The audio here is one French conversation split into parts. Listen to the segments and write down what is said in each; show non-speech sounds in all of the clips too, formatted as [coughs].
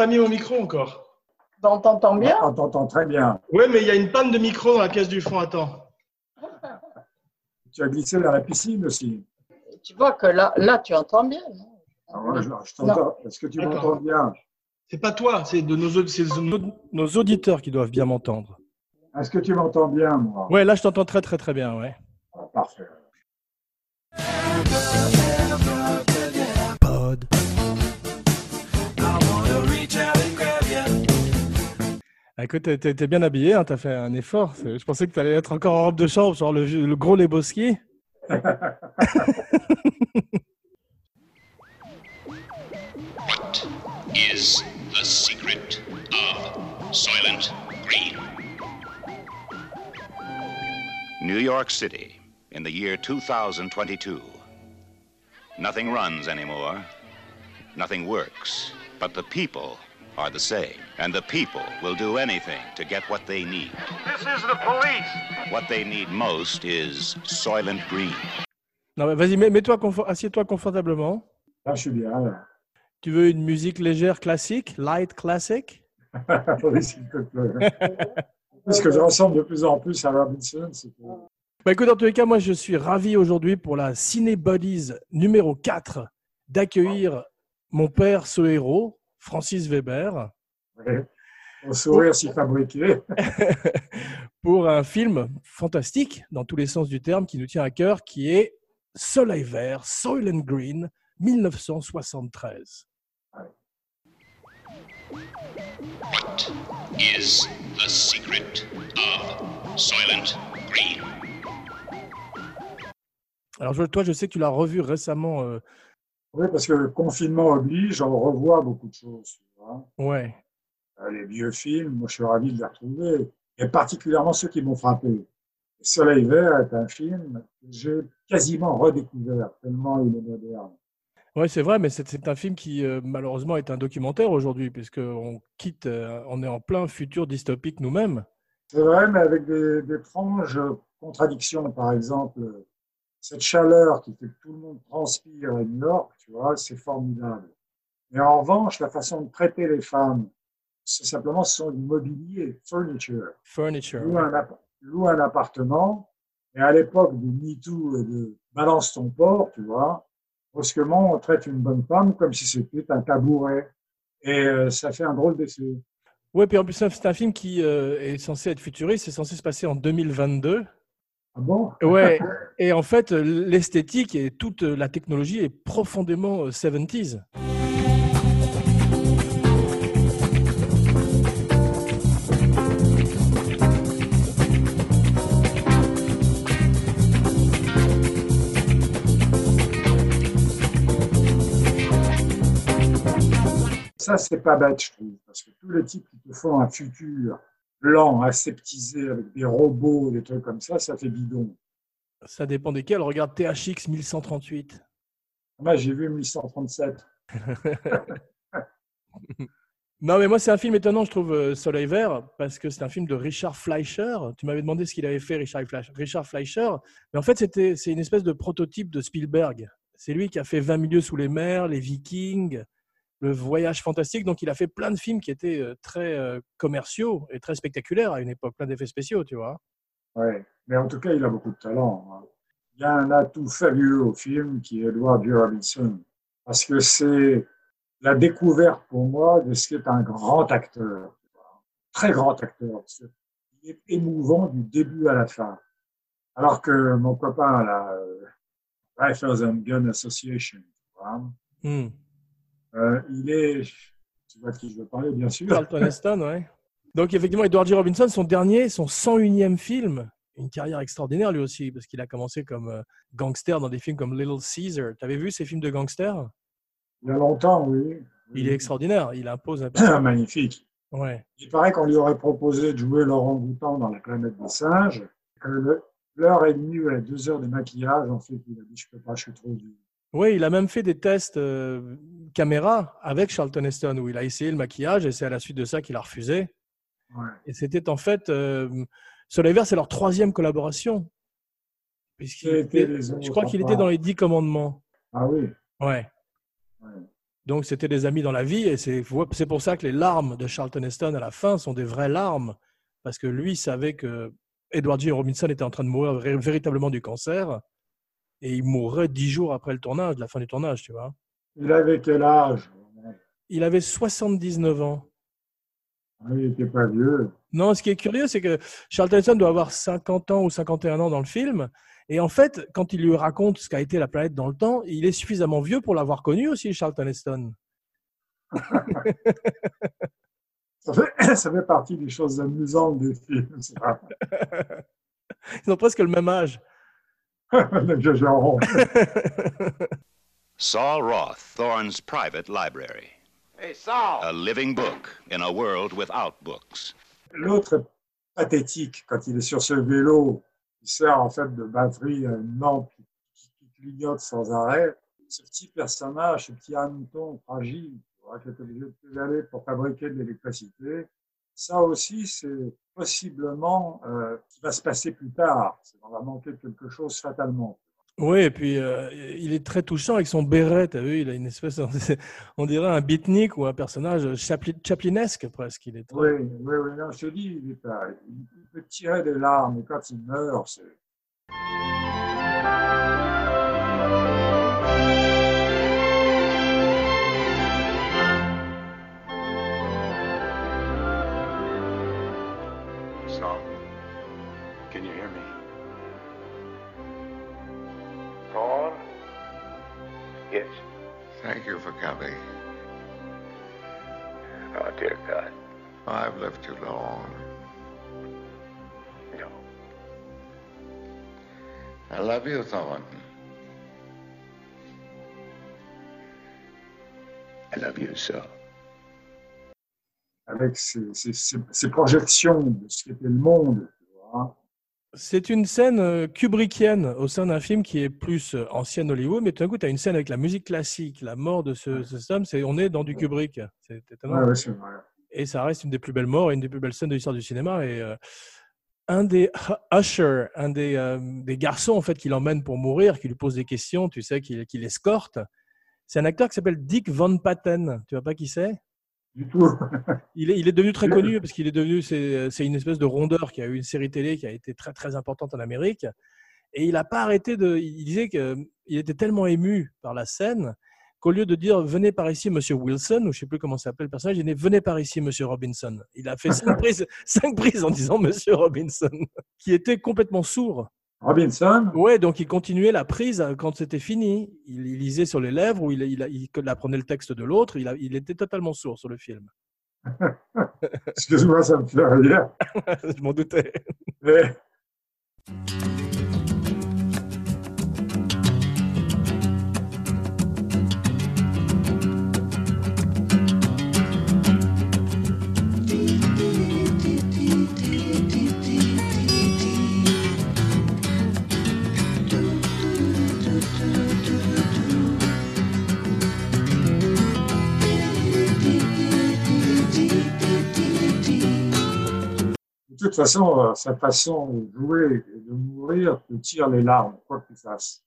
Pas mis mon micro encore. On t'entend bien? On t'entend très bien. Ouais, mais il y a une panne de micro dans la pièce du fond. Attends. Tu as glissé dans la piscine aussi. Tu vois que là, là tu entends bien. non? Ah ouais, je, je t'entends. Est-ce que tu m'entends bien? C'est pas toi, c'est de nos, c'est de nos- Nos auditeurs qui doivent bien m'entendre. Est-ce que tu m'entends bien, moi? Ouais, là, je t'entends très, très, très bien, ouais. Ah, Parfait. Pod. Écoute, t'es- bien habillé, hein, t'as fait un effort. Je pensais que t'allais être encore en robe de chambre, genre le, le gros Lebowski. is the secret of Soylent Green? New York City in the year 2022. Nothing runs anymore. Nothing works. But the people are the same. And the people will do anything to get what they need. This is the police. What they need most is Soylent Green. Non, mais vas-y, mets- mets-toi, confo- assieds-toi confortablement. Là, je suis bien. là. Tu veux une musique légère classique, light classic? [laughs] Oui, s'il te plaît. Parce que je ressemble de plus en plus à Robinson. c'est que- Bah écoute, en tous les cas, moi je suis ravi aujourd'hui pour la Ciné Buddies numéro 4 d'accueillir mon père, ce héros, Francis Weber, Ouais. Au sourire s'y fabriquer. [laughs] pour un film fantastique dans tous les sens du terme qui nous tient à cœur, qui est Soleil Vert, Soil and Green, 1973. What is the secret of Soylent Green? Alors toi, je sais que tu l'as revu récemment. euh, Oui, parce que le confinement oblige, on revoit beaucoup de choses. vois. ouais. Euh, Les vieux films, moi je suis ravi de les retrouver. Et particulièrement ceux qui m'ont frappé. Soleil vert est un film que j'ai quasiment redécouvert, tellement il est moderne. Ouais, c'est vrai, mais c'est un film qui euh, malheureusement est un documentaire aujourd'hui, puisqu'on quitte, euh, on est en plein futur dystopique nous-mêmes. C'est vrai, mais avec des- d'étranges contradictions. Par exemple, cette chaleur qui fait que tout le monde transpire New York, tu vois, c'est formidable. Mais en revanche, la façon de traiter les femmes, c'est simplement ce sont du mobilier, furniture. Furniture. Loue un, loue un appartement, et à l'époque du MeToo et de balance ton porc, tu vois, brusquement, on traite une bonne femme comme si c'était un tabouret. Et euh, ça fait un drôle d'effet. Ouais, puis en plus, c'est un film qui euh, est censé être futuriste, c'est censé se passer en 2022. Ah bon? Ouais, et en fait, euh, l'esthétique et toute euh, la technologie est profondément euh, 70s. Ça, c'est pas bête, je trouve, parce que tous les types qui te font un futur lent, aseptisé, avec des robots, des trucs comme ça, ça fait bidon. Ça dépend desquels. Regarde THX 1138. Moi, j'ai vu 1137. [laughs] Non, mais moi, c'est un film étonnant, je trouve, euh, Soleil Vert, parce que c'est un film de Richard Fleischer. Tu m'avais demandé ce qu'il avait fait, Richard Fleischer. Richard Fleischer. Mais en fait, c'est une espèce de prototype de Spielberg. C'est lui qui a fait 20 milieux sous les mers, Les Vikings, Le Voyage fantastique. Donc, il a fait plein de films qui étaient euh, très euh, commerciaux et très spectaculaires à une époque, plein d'effets spéciaux, tu vois. Ouais. Mais en tout cas, il a beaucoup de talent. hein. Il y a un atout fabuleux au film qui est Edward G. Robinson, parce que c'est la découverte pour moi de ce qu'est un grand acteur, très grand acteur. Il est émouvant du début à la fin. Alors que mon copain, la Rifles and Gun Association, tu vois, Hmm. Euh, il est, tu vois de qui je veux parler, bien sûr. Charlton Heston, ouais. Donc, effectivement, Edward G. Robinson, son dernier, son 101e film, une carrière extraordinaire lui aussi, parce qu'il a commencé comme euh, gangster dans des films comme Little Caesar. Tu avais vu ces films de gangsters? Il y a longtemps, oui. Il est extraordinaire, il impose un [clears throat] Magnifique. Ouais. Il paraît qu'on lui aurait proposé de jouer Laurent Goutan dans La planète des singes. Que l'heure est venue à deux heures de maquillage. En fait, il a dit Je peux pas, je suis trop vieux. Oui, il a même fait des tests euh, caméra avec Charlton Heston, où il a essayé le maquillage, et c'est à la suite de ça qu'il a refusé. Ouais. Et c'était en fait, euh, Soleil Vert, c'est leur troisième collaboration. Était- je crois qu'il était dans les Dix Commandements. Ah oui. Ouais. ouais. Donc c'était des amis dans la vie et c'est pour ça que les larmes de Charlton Heston à la fin sont des vraies larmes parce que lui savait que Edward G. Robinson était en train de mourir véritablement du cancer et il mourrait dix jours après le tournage, la fin du tournage, tu vois. Il avait quel âge? Il avait 79 ans. Ah, Il n'était pas vieux. Non, ce qui est curieux, c'est que Charlton doit avoir 50 ans ou 51 ans dans le film. Et en fait, quand il lui raconte ce qu'a été la planète dans le temps, il est suffisamment vieux pour l'avoir connu aussi, Charlton Heston. [laughs] Ça fait, ça fait partie des choses amusantes des films. ça. Ils ont presque le même âge. [laughs] J'exagère. [laughs] Saul Roth, Thorne's private library. Hey, Saul. A living book in a world without books. L'autre est pathétique quand il est sur ce vélo qui sert en fait de batterie à une lampe qui, clignote sans arrêt. Ce petit personnage, ce petit hanneton fragile qui est obligé de pédaler pour fabriquer de l'électricité, ça aussi c'est possiblement euh, qui va se passer plus tard. Qu'on va manquer quelque chose fatalement. Oui, et puis euh, il est très touchant avec son béret. Tu as vu, il a une espèce, on dirait un beatnik ou un personnage chapli- chaplinesque presque. Il est très- Oui, oui, oui, non, je te dis, il, est pas- il peut tirer des larmes, et quand il meurt, c'est. Thank you for coming. Oh, dear God. Oh, I've left you long. No. I love you, Thornton. I love you, so. avec ses, ses- ses- ses projections de ce qu'était le monde. C'est une scène euh, kubrickienne au sein d'un film qui est plus euh, ancien Hollywood, mais tout d'un coup, tu as une scène avec la musique classique, la mort de ce, ce homme, c'est, on est dans du Kubrick. C'est étonnant. Ouais, ouais. Et ça reste une des plus belles morts et une des plus belles scènes de l'histoire du cinéma. Et euh, un des Usher, un des, euh, des garçons en fait qui l'emmène pour mourir, qui lui pose des questions, tu sais, qui, qui l'escorte, c'est un acteur qui s'appelle Dick Van Patten. Tu vois pas qui c'est? Du tout. [laughs] il est, il est devenu très connu parce qu'il est devenu, c'est c'est une espèce de rondeur qui a eu une série télé qui a été très très importante en Amérique. Et il n'a pas arrêté de. Il disait qu'il était tellement ému par la scène qu'au lieu de dire venez par ici, monsieur Wilson, ou je ne sais plus comment s'appelle le personnage, il dit venez par ici, monsieur Robinson. Il a fait cinq [laughs] prises, cinq prises en disant monsieur Robinson, qui était complètement sourd. Robinson, Ouais, donc il continuait la prise quand c'était fini. Il, il lisait sur les lèvres ou il, il, il, il apprenait le texte de l'autre. Il était totalement sourd sur le film. [laughs] excuse-moi, ça me fait rire. [laughs] je m'en doutais. Mais toute façon, euh, sa façon de jouer et de mourir te tire les larmes, quoi que tu fasses.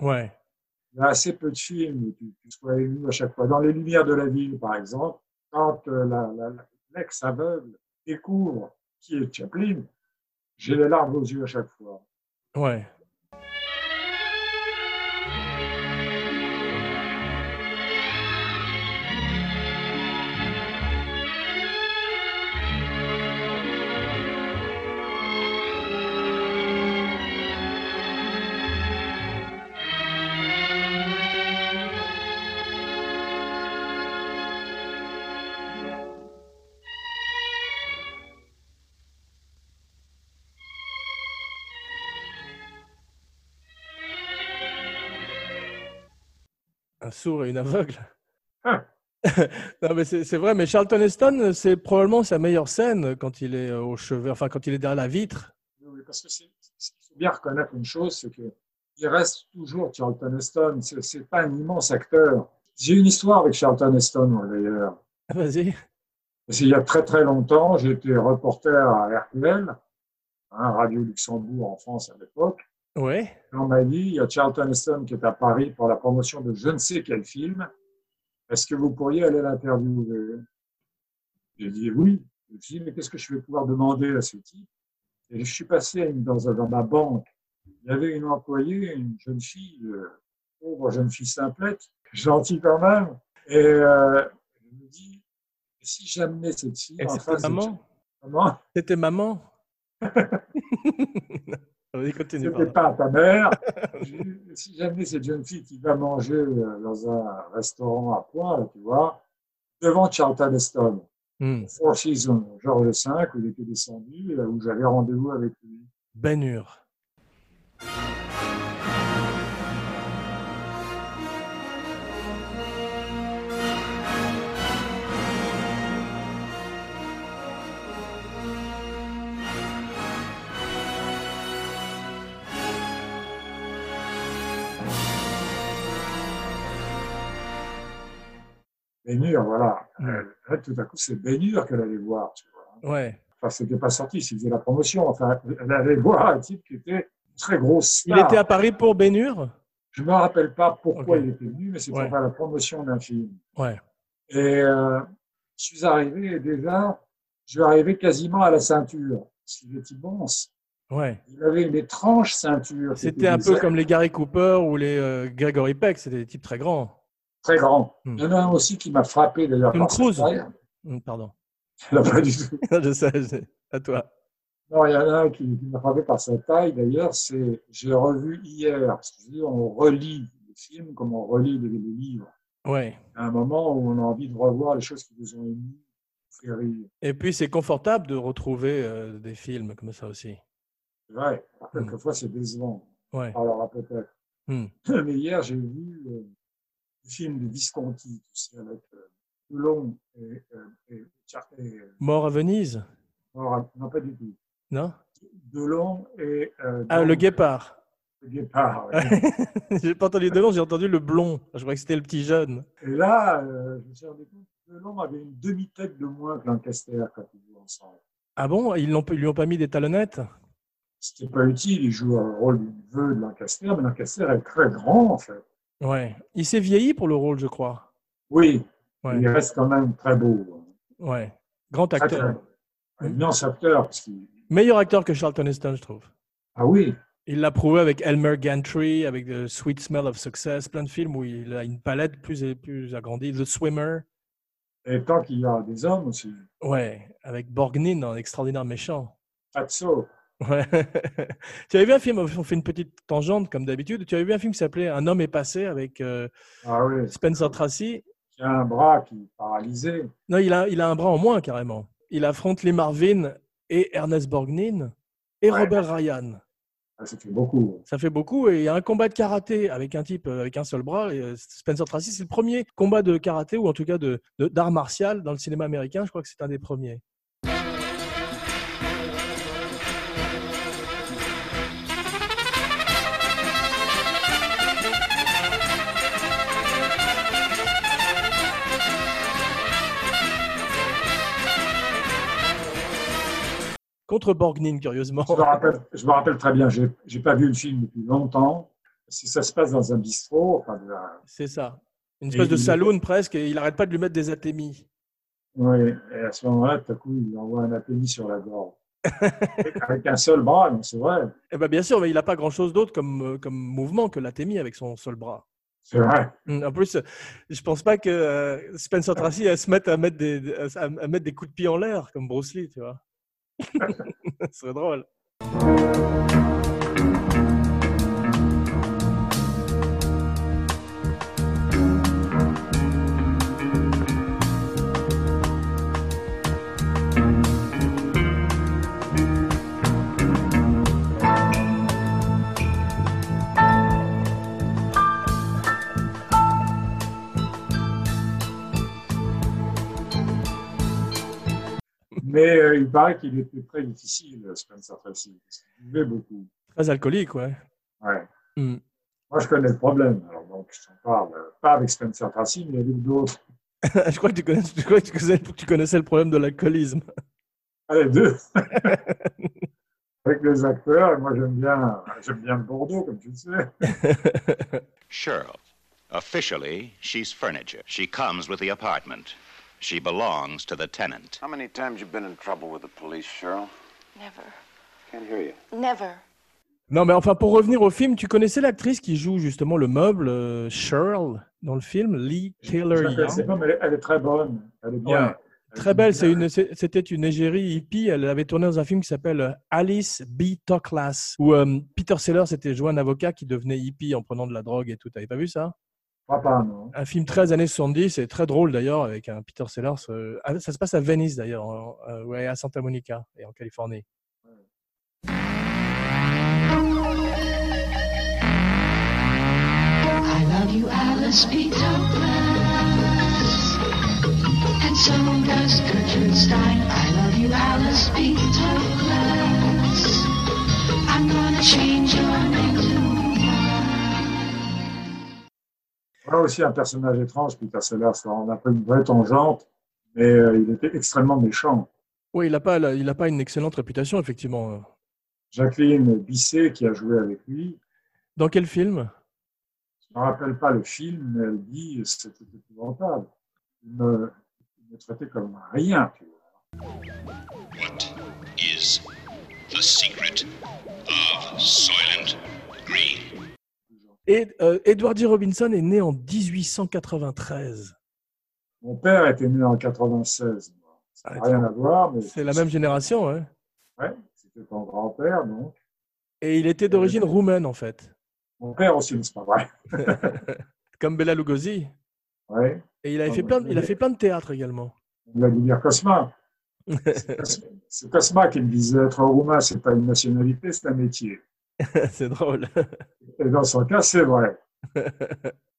Ouais. Il y a assez peu de films où tu, tu sois ému à chaque fois. Dans Les Lumières de la ville, par exemple, quand euh, l'ex-aveugle découvre qui est Chaplin, j'ai les larmes aux yeux à chaque fois. Ouais. Sourd et une aveugle. Ah. [laughs] non, mais c'est vrai, mais Charlton Heston, c'est probablement sa meilleure scène quand il est au chevet, enfin quand il est derrière la vitre. Oui, parce que c'est, il faut bien reconnaître une chose, c'est que il reste toujours Charlton Heston. C'est, pas un immense acteur. J'ai une histoire avec Charlton Heston, d'ailleurs. Ah, Vas-y. Qu'il y a très très longtemps, j'étais reporter à RTL, hein, Radio Luxembourg en France à l'époque. On m'a dit, il y a Charlton Heston qui est à Paris pour la promotion de je ne sais quel film. est-ce que vous pourriez aller l'interviewer J'ai dit oui. Je me suis dit, mais qu'est-ce que je vais pouvoir demander à ce type? Et je suis passé dans, dans ma banque. Il y avait une employée, une jeune fille, euh, pauvre jeune fille simplette, gentille quand même. Et euh, je me dis, si j'amenais cette fille en c'était face maman? Comment? C'était maman? [laughs] C'était pardon. pas ta mère. [laughs] Si jamais cette jeune fille qui va manger euh, dans un restaurant à Pointe, tu vois, devant Charlton Heston, Hmm. Four Seasons, Georges V, où il était descendu, euh, où j'avais rendez-vous avec lui. Ben Hur. Bénur, voilà. Mm. Euh, là, tout à coup, c'est Bénur qu'elle allait voir, tu vois. Ouais. Enfin, c'était pas sorti, s'il faisait la promotion. Enfin, elle allait voir un type qui était très grosse Il était à Paris pour Hur Je me rappelle pas pourquoi il était venu, mais c'était Ouais. pour faire la promotion d'un film. Ouais. Et euh, je suis arrivé et déjà, je suis arrivé quasiment à la ceinture. Parce qu'il était immense. Ouais. Il avait une étrange ceinture. C'était était un peu ailes comme les Gary Cooper ou les euh, Gregory Peck. C'était des types très grands. Très grand. Hmm. Il y en a un aussi qui m'a frappé d'ailleurs. Tom Cruise. Hmm, Pardon. [laughs] Non, pas du tout. [laughs] je sais, je- à toi. Non, il y en a un qui, qui m'a frappé par sa taille. D'ailleurs, c'est, j'ai revu hier, parce que dire, on relit les films comme on relit les, les livres. Ouais. À un moment où on a envie de revoir les choses qui vous ont ému, fait rire. Et puis, c'est confortable de retrouver euh, des films comme ça aussi. Vrai. Alors, Quelquefois, c'est décevant. Ouais. Parlera peut-être. Hmm. [clears throat] Mais hier, j'ai vu euh, le film de Visconti, tu sais, avec euh, Toulon et, euh, et, et, euh, Mort à Venise non, non, pas du tout. Non? Delon et euh, Ah, le guépard. le guépard. ouais. [laughs] j'ai pas entendu Delon, j'ai entendu le blond. Je croyais que c'était le petit jeune. Et là, euh, je me suis rendu compte que Delon avait une demi-tête de moins que Lancaster quand ils jouaient ensemble. Ah bon? Ils ils lui ont pas mis des talonnettes? C'était pas utile, il joue un rôle du neveu de Lancaster, mais Lancaster est très grand en fait. Ouais. Il s'est vieilli pour le rôle, je crois. Oui, Ouais. il reste quand même très beau. Ouais. Grand acteur. Un immense acteur. Parce Meilleur acteur que Charlton Heston, je trouve. ah oui, Il l'a prouvé avec Elmer Gantry, avec The Sweet Smell of Success, plein de films où il a une palette plus et plus agrandie. The Swimmer, et tant qu'il y a des hommes aussi. ouais, avec Borgnine en extraordinaire méchant. Fatso, Ouais. [laughs] tu avais vu un film, on fait une petite tangente comme d'habitude, tu avais vu un film qui s'appelait Un homme est passé avec euh, ah oui, Spencer Tracy. qui a un bras qui est paralysé. Non, il a, il a un bras en moins carrément. Il affronte Lee Marvin et Ernest Borgnine et Ouais. Robert Ryan. Ah, ça fait beaucoup. Ça fait beaucoup et il y a un combat de karaté avec un type euh, avec un seul bras. Et euh, Spencer Tracy, c'est le premier combat de karaté ou en tout cas de de- d'art martial dans le cinéma américain. Je crois que c'est un des premiers. Contre Borgnine, curieusement. Je me rappelle, je me rappelle très bien, j'ai j'ai pas vu le film depuis longtemps. Si ça se passe dans un bistrot, enfin, de la- C'est ça. Une Et espèce de il- saloon presque et il arrête pas de lui mettre des atémies. oui, et à ce moment-là, tout à coup, il envoie un appétit sur la gorge. [laughs] Avec un seul bras, c'est vrai. Eh ben bien sûr, mais il n'a pas grand-chose d'autre comme, euh, comme mouvement que l'atémie avec son seul bras. C'est vrai. Mm, En plus, je pense pas que euh, Spencer Tracy se mette à mettre des, à mettre des coups de pied en l'air comme Bruce Lee, tu vois. [laughs] Ce serait drôle. Mais euh, il paraît qu'il était très difficile, Spencer Tracy, qu'il buvait beaucoup. Très alcoolique, ouais. Ouais. Mm. Moi, je connais le problème. Alors, donc, je t'en parle, euh, pas avec Spencer Tracy, mais avec d'autres. [laughs] je crois que tu connais, je crois que tu connaissais, tu connaissais le problème de l'alcoolisme. Ah, les deux. [laughs] avec les acteurs, et moi, j'aime bien, j'aime bien Bordeaux, comme tu le sais. Cheryl, Officially, she's furniture. She comes with the apartment. She belongs to the tenant. How many times you been in trouble with the police, Cheryl? Never. Can't hear you. Never. Non, mais enfin, pour revenir au film, tu connaissais l'actrice qui joue justement le meuble, euh, Cheryl, dans le film, Lee Taylor Young. pas, mais elle, est- elle est très bonne. Elle est bien. Ouais. Très belle, c'est une, c'est- c'était une égérie hippie. Elle avait tourné dans un film qui s'appelle euh, Alice B. Toklas, où euh, Peter Sellers s'était joué un avocat qui devenait hippie en prenant de la drogue et tout. T'avais pas vu ça? Non. Un film très années 70, c'est très drôle d'ailleurs, avec un Peter Sellers. euh, ça se passe à Venice d'ailleurs, euh, ouais, à Santa Monica et en Californie. I love you, Alice B. Douglas. And so does Gertrude Stein. I love you, Alice B. Douglas. I'm gonna change your Voilà aussi un personnage étrange, Peter Sellers. On a pris une vraie tangente, mais euh, il était extrêmement méchant. Oui, il n'a pas, la- il a pas une excellente réputation, effectivement. Jacqueline Bisset, qui a joué avec lui, Dans quel film? Je ne me rappelle pas le film, mais elle dit que c'était épouvantable. Il me, il me traitait comme rien. tu vois. What is the secret of Soylent Green? Et euh, Edward G. Robinson est né en 1893. Mon père était né en 96. moi. Ça n'a Ah, rien à voir, mais C'est la même génération, hein Ouais, c'était ton grand-père, donc. Et il était d'origine roumaine, en fait, Mon père aussi, mais c'est pas vrai. [laughs] comme Bela Lugosi. Ouais. Et il, avait fait ouais. plein, de- il a fait plein de théâtre également. Vladimir Cosma. [laughs] C'est Cos- C'est Cosma qui me disait être roumain, c'est pas une nationalité, c'est un métier. [laughs] c'est drôle. Et dans son cas, c'est vrai. [laughs]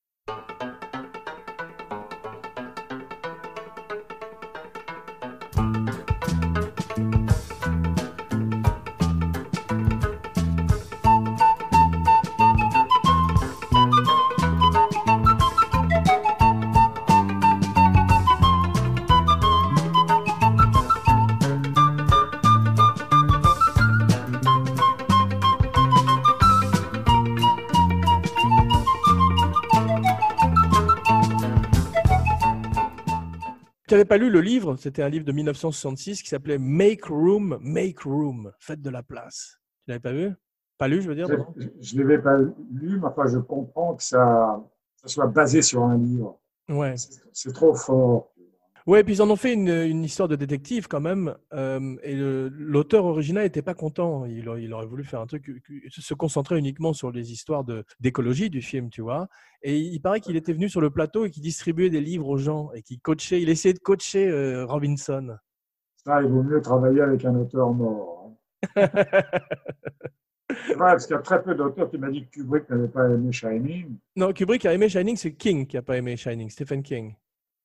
N'avais pas lu le livre C'était un livre de 1966 qui s'appelait Make Room, Make Room. Faites de la place. Tu l'avais pas vu? Pas lu, je veux dire Je ne l'avais pas lu, mais enfin, je comprends que ça, ça soit basé sur un livre. Ouais. C'est trop fort. Ouais, puis ils en ont fait une, une histoire de détective quand même. euh, et l'auteur original n'était pas content. Il, aurait- il aurait voulu faire un truc, qui- qui- se concentrer uniquement sur les histoires d'écologie du film, tu vois. Et il paraît qu'il était venu sur le plateau et qu'il distribuait des livres aux gens et qu'il coachait. Il essayait de coacher euh, Robinson. Ça, il vaut mieux travailler avec un auteur mort. hein. [laughs] C'est vrai, parce qu'il y a très peu d'auteurs qui m'ont dit que Kubrick n'avait pas aimé Shining. non, Kubrick a aimé Shining, c'est King qui a pas aimé Shining, Stephen King.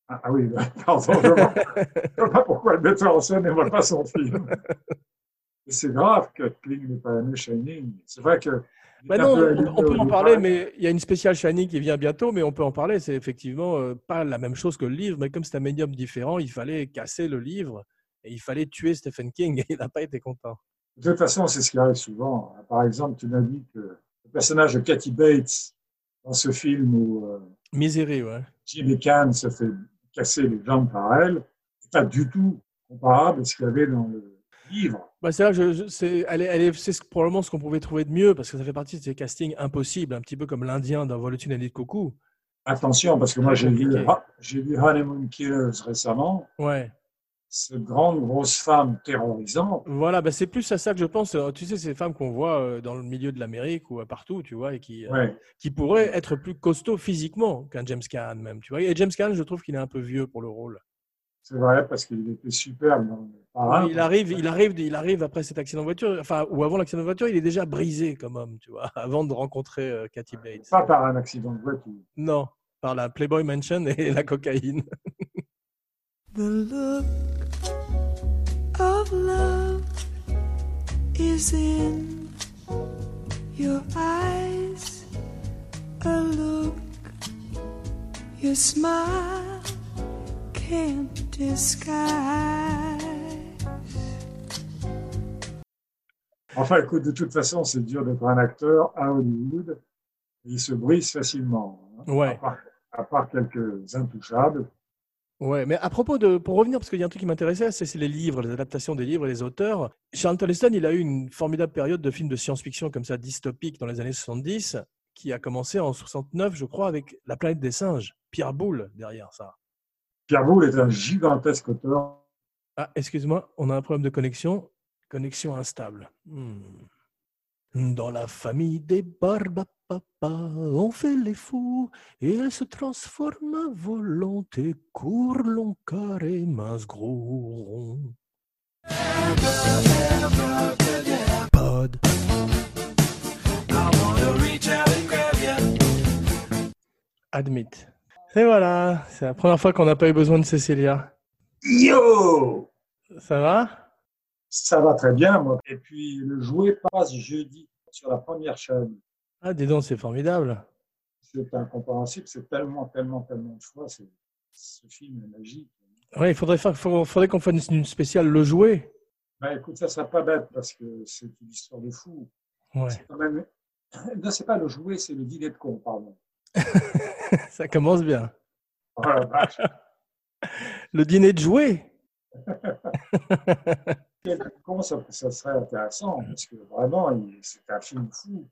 Ah, ah oui, [laughs] pardon, je ne vois pas pourquoi le metteur en scène n'aime pas son film. C'est grave que Kling n'ait pas aimé Shining. C'est vrai que. Est non, on, peut en parler, mais il y a une spéciale Shining qui vient bientôt, mais on peut en parler. C'est effectivement euh, pas la même chose que le livre, mais comme c'est un médium différent, il fallait casser le livre et il fallait tuer Stephen King [laughs] et il n'a pas été content. De toute façon, c'est ce qui arrive souvent. Par exemple, tu m'as dit que le personnage de Kathy Bates dans ce film où euh, Misery, ouais. Jimmy Kahn se fait casser les jambes par elle, c'est pas du tout comparable à ce qu'il y avait dans le livre. Bah, c'est là je, je- c'est, elle est, elle est- c'est ce- probablement ce qu'on pouvait trouver de mieux parce que ça fait partie de ces castings impossibles, un petit peu comme l'Indien dans Vol au-dessus d'un nid de coucou. Attention, parce que moi j'ai vu, j'ai vu Honeymoon Killers récemment. Ouais. Cette grande grosse femme terrorisante. Voilà, bah, c'est plus à ça que je pense. Euh, Tu sais, ces femmes qu'on voit euh, dans le milieu de l'Amérique ou euh, partout, tu vois, et qui, euh, qui pourraient être plus costauds physiquement qu'un James Caan même, tu vois. Et James Caan, je trouve qu'il est un peu vieux pour le rôle. C'est vrai, parce qu'il était superbe dans le parrain. il arrive, il arrive, il arrive après cet accident de voiture, enfin, ou avant l'accident de voiture, il est déjà brisé comme homme, tu vois, [laughs] avant de rencontrer euh, Kathy Bates. Pas par un accident de voiture. Non, par la Playboy Mansion et [laughs] la cocaïne. The look of love is in your eyes. A look your smile can't disguise. Enfin, écoute, de toute façon, c'est dur d'être un acteur à Hollywood. Il se brise facilement. hein, Ouais. à, part, à part quelques intouchables. Ouais, mais à propos de, pour revenir, parce qu'il y a un truc qui m'intéressait, c'est les livres, les adaptations des livres et les auteurs. Charlton Heston, il a eu une formidable période de films de science-fiction comme ça, dystopiques dans les années 70, qui a commencé en 69, je crois, avec La planète des singes. Pierre Boulle derrière ça. Pierre Boulle est un gigantesque auteur. Ah, excuse-moi, on a un problème de connexion. Connexion instable. Hmm. Dans la famille des Barbapapa, on fait les fous et elles se transforment à volonté, court, long, carré, mince, gros, rond. Pod. Admit. Et voilà, c'est la première fois qu'on n'a pas eu besoin de Cécilia. Yo Ça va? Ça va très bien, moi. Et puis, le jouet passe jeudi sur la première chaîne. Ah, dis donc, c'est formidable. C'est incompréhensible, c'est tellement, tellement, tellement de fois. c'est- Ce film est magique. Ouais, il faudrait, faire, faut- faudrait qu'on fasse une spéciale Le Jouet. Ben, écoute, ça serait pas bête parce que c'est une histoire de fou. Ouais, C'est quand même. [coughs] Non, c'est pas le jouet, c'est le dîner de con, pardon. [laughs] ça commence bien. Oh la vache. [laughs] Le dîner de jouet [laughs] Quel con, ça, ça serait intéressant parce que vraiment, il- c'est un film fou.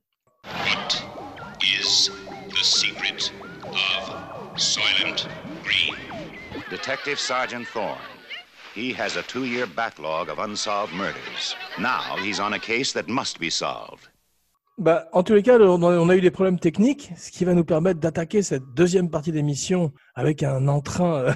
is the secret of Soylent Green? Detective Sergeant Thorne. He has a two year backlog of unsolved murders. Now he's on a case that must be solved. bah, En tous les cas, on a, on a eu des problèmes techniques, ce qui va nous permettre d'attaquer cette deuxième partie d'émission avec un entrain euh,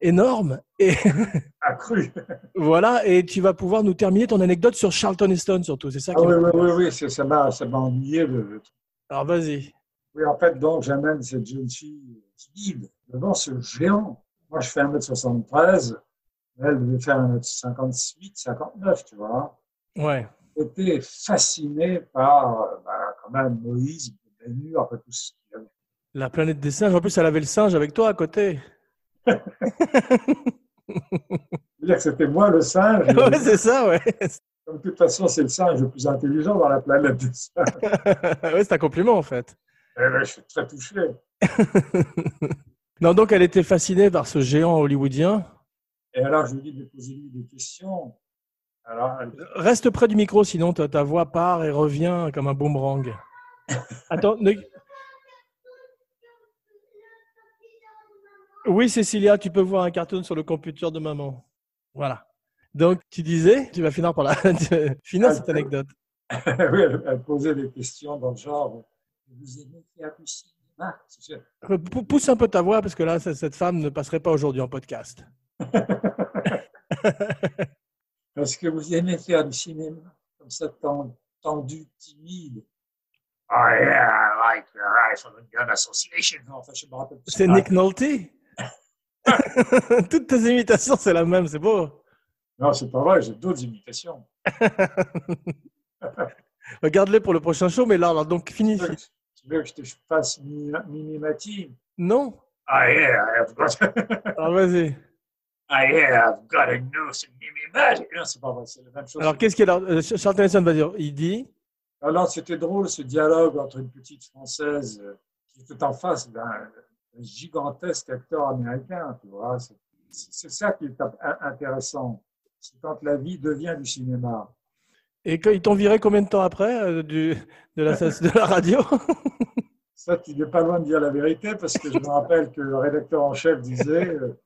énorme. Et [laughs] Accru. voilà, et tu vas pouvoir nous terminer ton anecdote sur Charlton Heston, surtout. C'est ça Ah qui oui, oui, oui, oui, ça m'a ça m'a ennuyé. Le. Alors vas-y. Oui, en fait, donc, j'amène cette jeune fille timide devant ce géant. Moi, je fais 1m73. Elle devait faire 1m58, 59, tu vois. Ouais. J'étais fasciné par, bah, quand même, Moïse, Ben après tout ce qu'il avait. La planète des singes. En plus, elle avait le singe avec toi à côté. C'est-à-dire que c'était moi le singe. [laughs] ouais, c'est ça, ouais. Comme de toute façon, c'est le singe le plus intelligent dans la planète des singes. [laughs] ouais, c'est un compliment en fait. Eh ben, je suis très touché. [laughs] Non, donc elle était fascinée par ce géant hollywoodien. Et alors, je lui dis de poser lui des questions. Alors, elle- Reste près du micro, sinon ta, ta voix part et revient comme un boomerang. Attends. ne- Oui, Cécilia, tu peux voir un cartoon sur le computer de maman. Voilà. Donc, tu disais, tu vas finir par la [laughs] finir cette anecdote. [laughs] oui, elle, posait des questions dans le genre Vous aimez faire du cinéma? Pousse un peu ta voix parce que là, cette femme ne passerait pas aujourd'hui en podcast. [laughs] Est-ce que vous aimez faire du cinéma comme ça, ten- tendu, timide Ah, yeah, I like the Rifle and Gun Association. Non, enfin, je me rappelle plus. C'est Nick Nolte? [laughs] Toutes tes imitations, c'est la même, c'est beau. Non, c'est pas vrai, j'ai d'autres imitations. [laughs] Regarde-les pour le prochain show, mais là, alors, donc, fini. Tu veux que- tu veux que je te fasse Mimi Mimi Mati Non Ah, yeah, I've got, Alors, [laughs] vas-y. ah, yeah, I've got a noose in Mimi Mati. Non, c'est pas vrai, c'est la même chose. Alors, qu'est-ce qu'il a euh, Charlton Heston va dire? Il dit Alors, c'était drôle ce dialogue entre une petite Française euh, qui était en face d'un gigantesque acteur américain, tu vois. C'est- ça qui est in- intéressant. C'est quand la vie devient du cinéma. Et ils t'ont viré combien de temps après euh, du, de, la, de la radio? [laughs] Ça, tu n'es pas loin de dire la vérité parce que je me rappelle que le rédacteur en chef disait euh,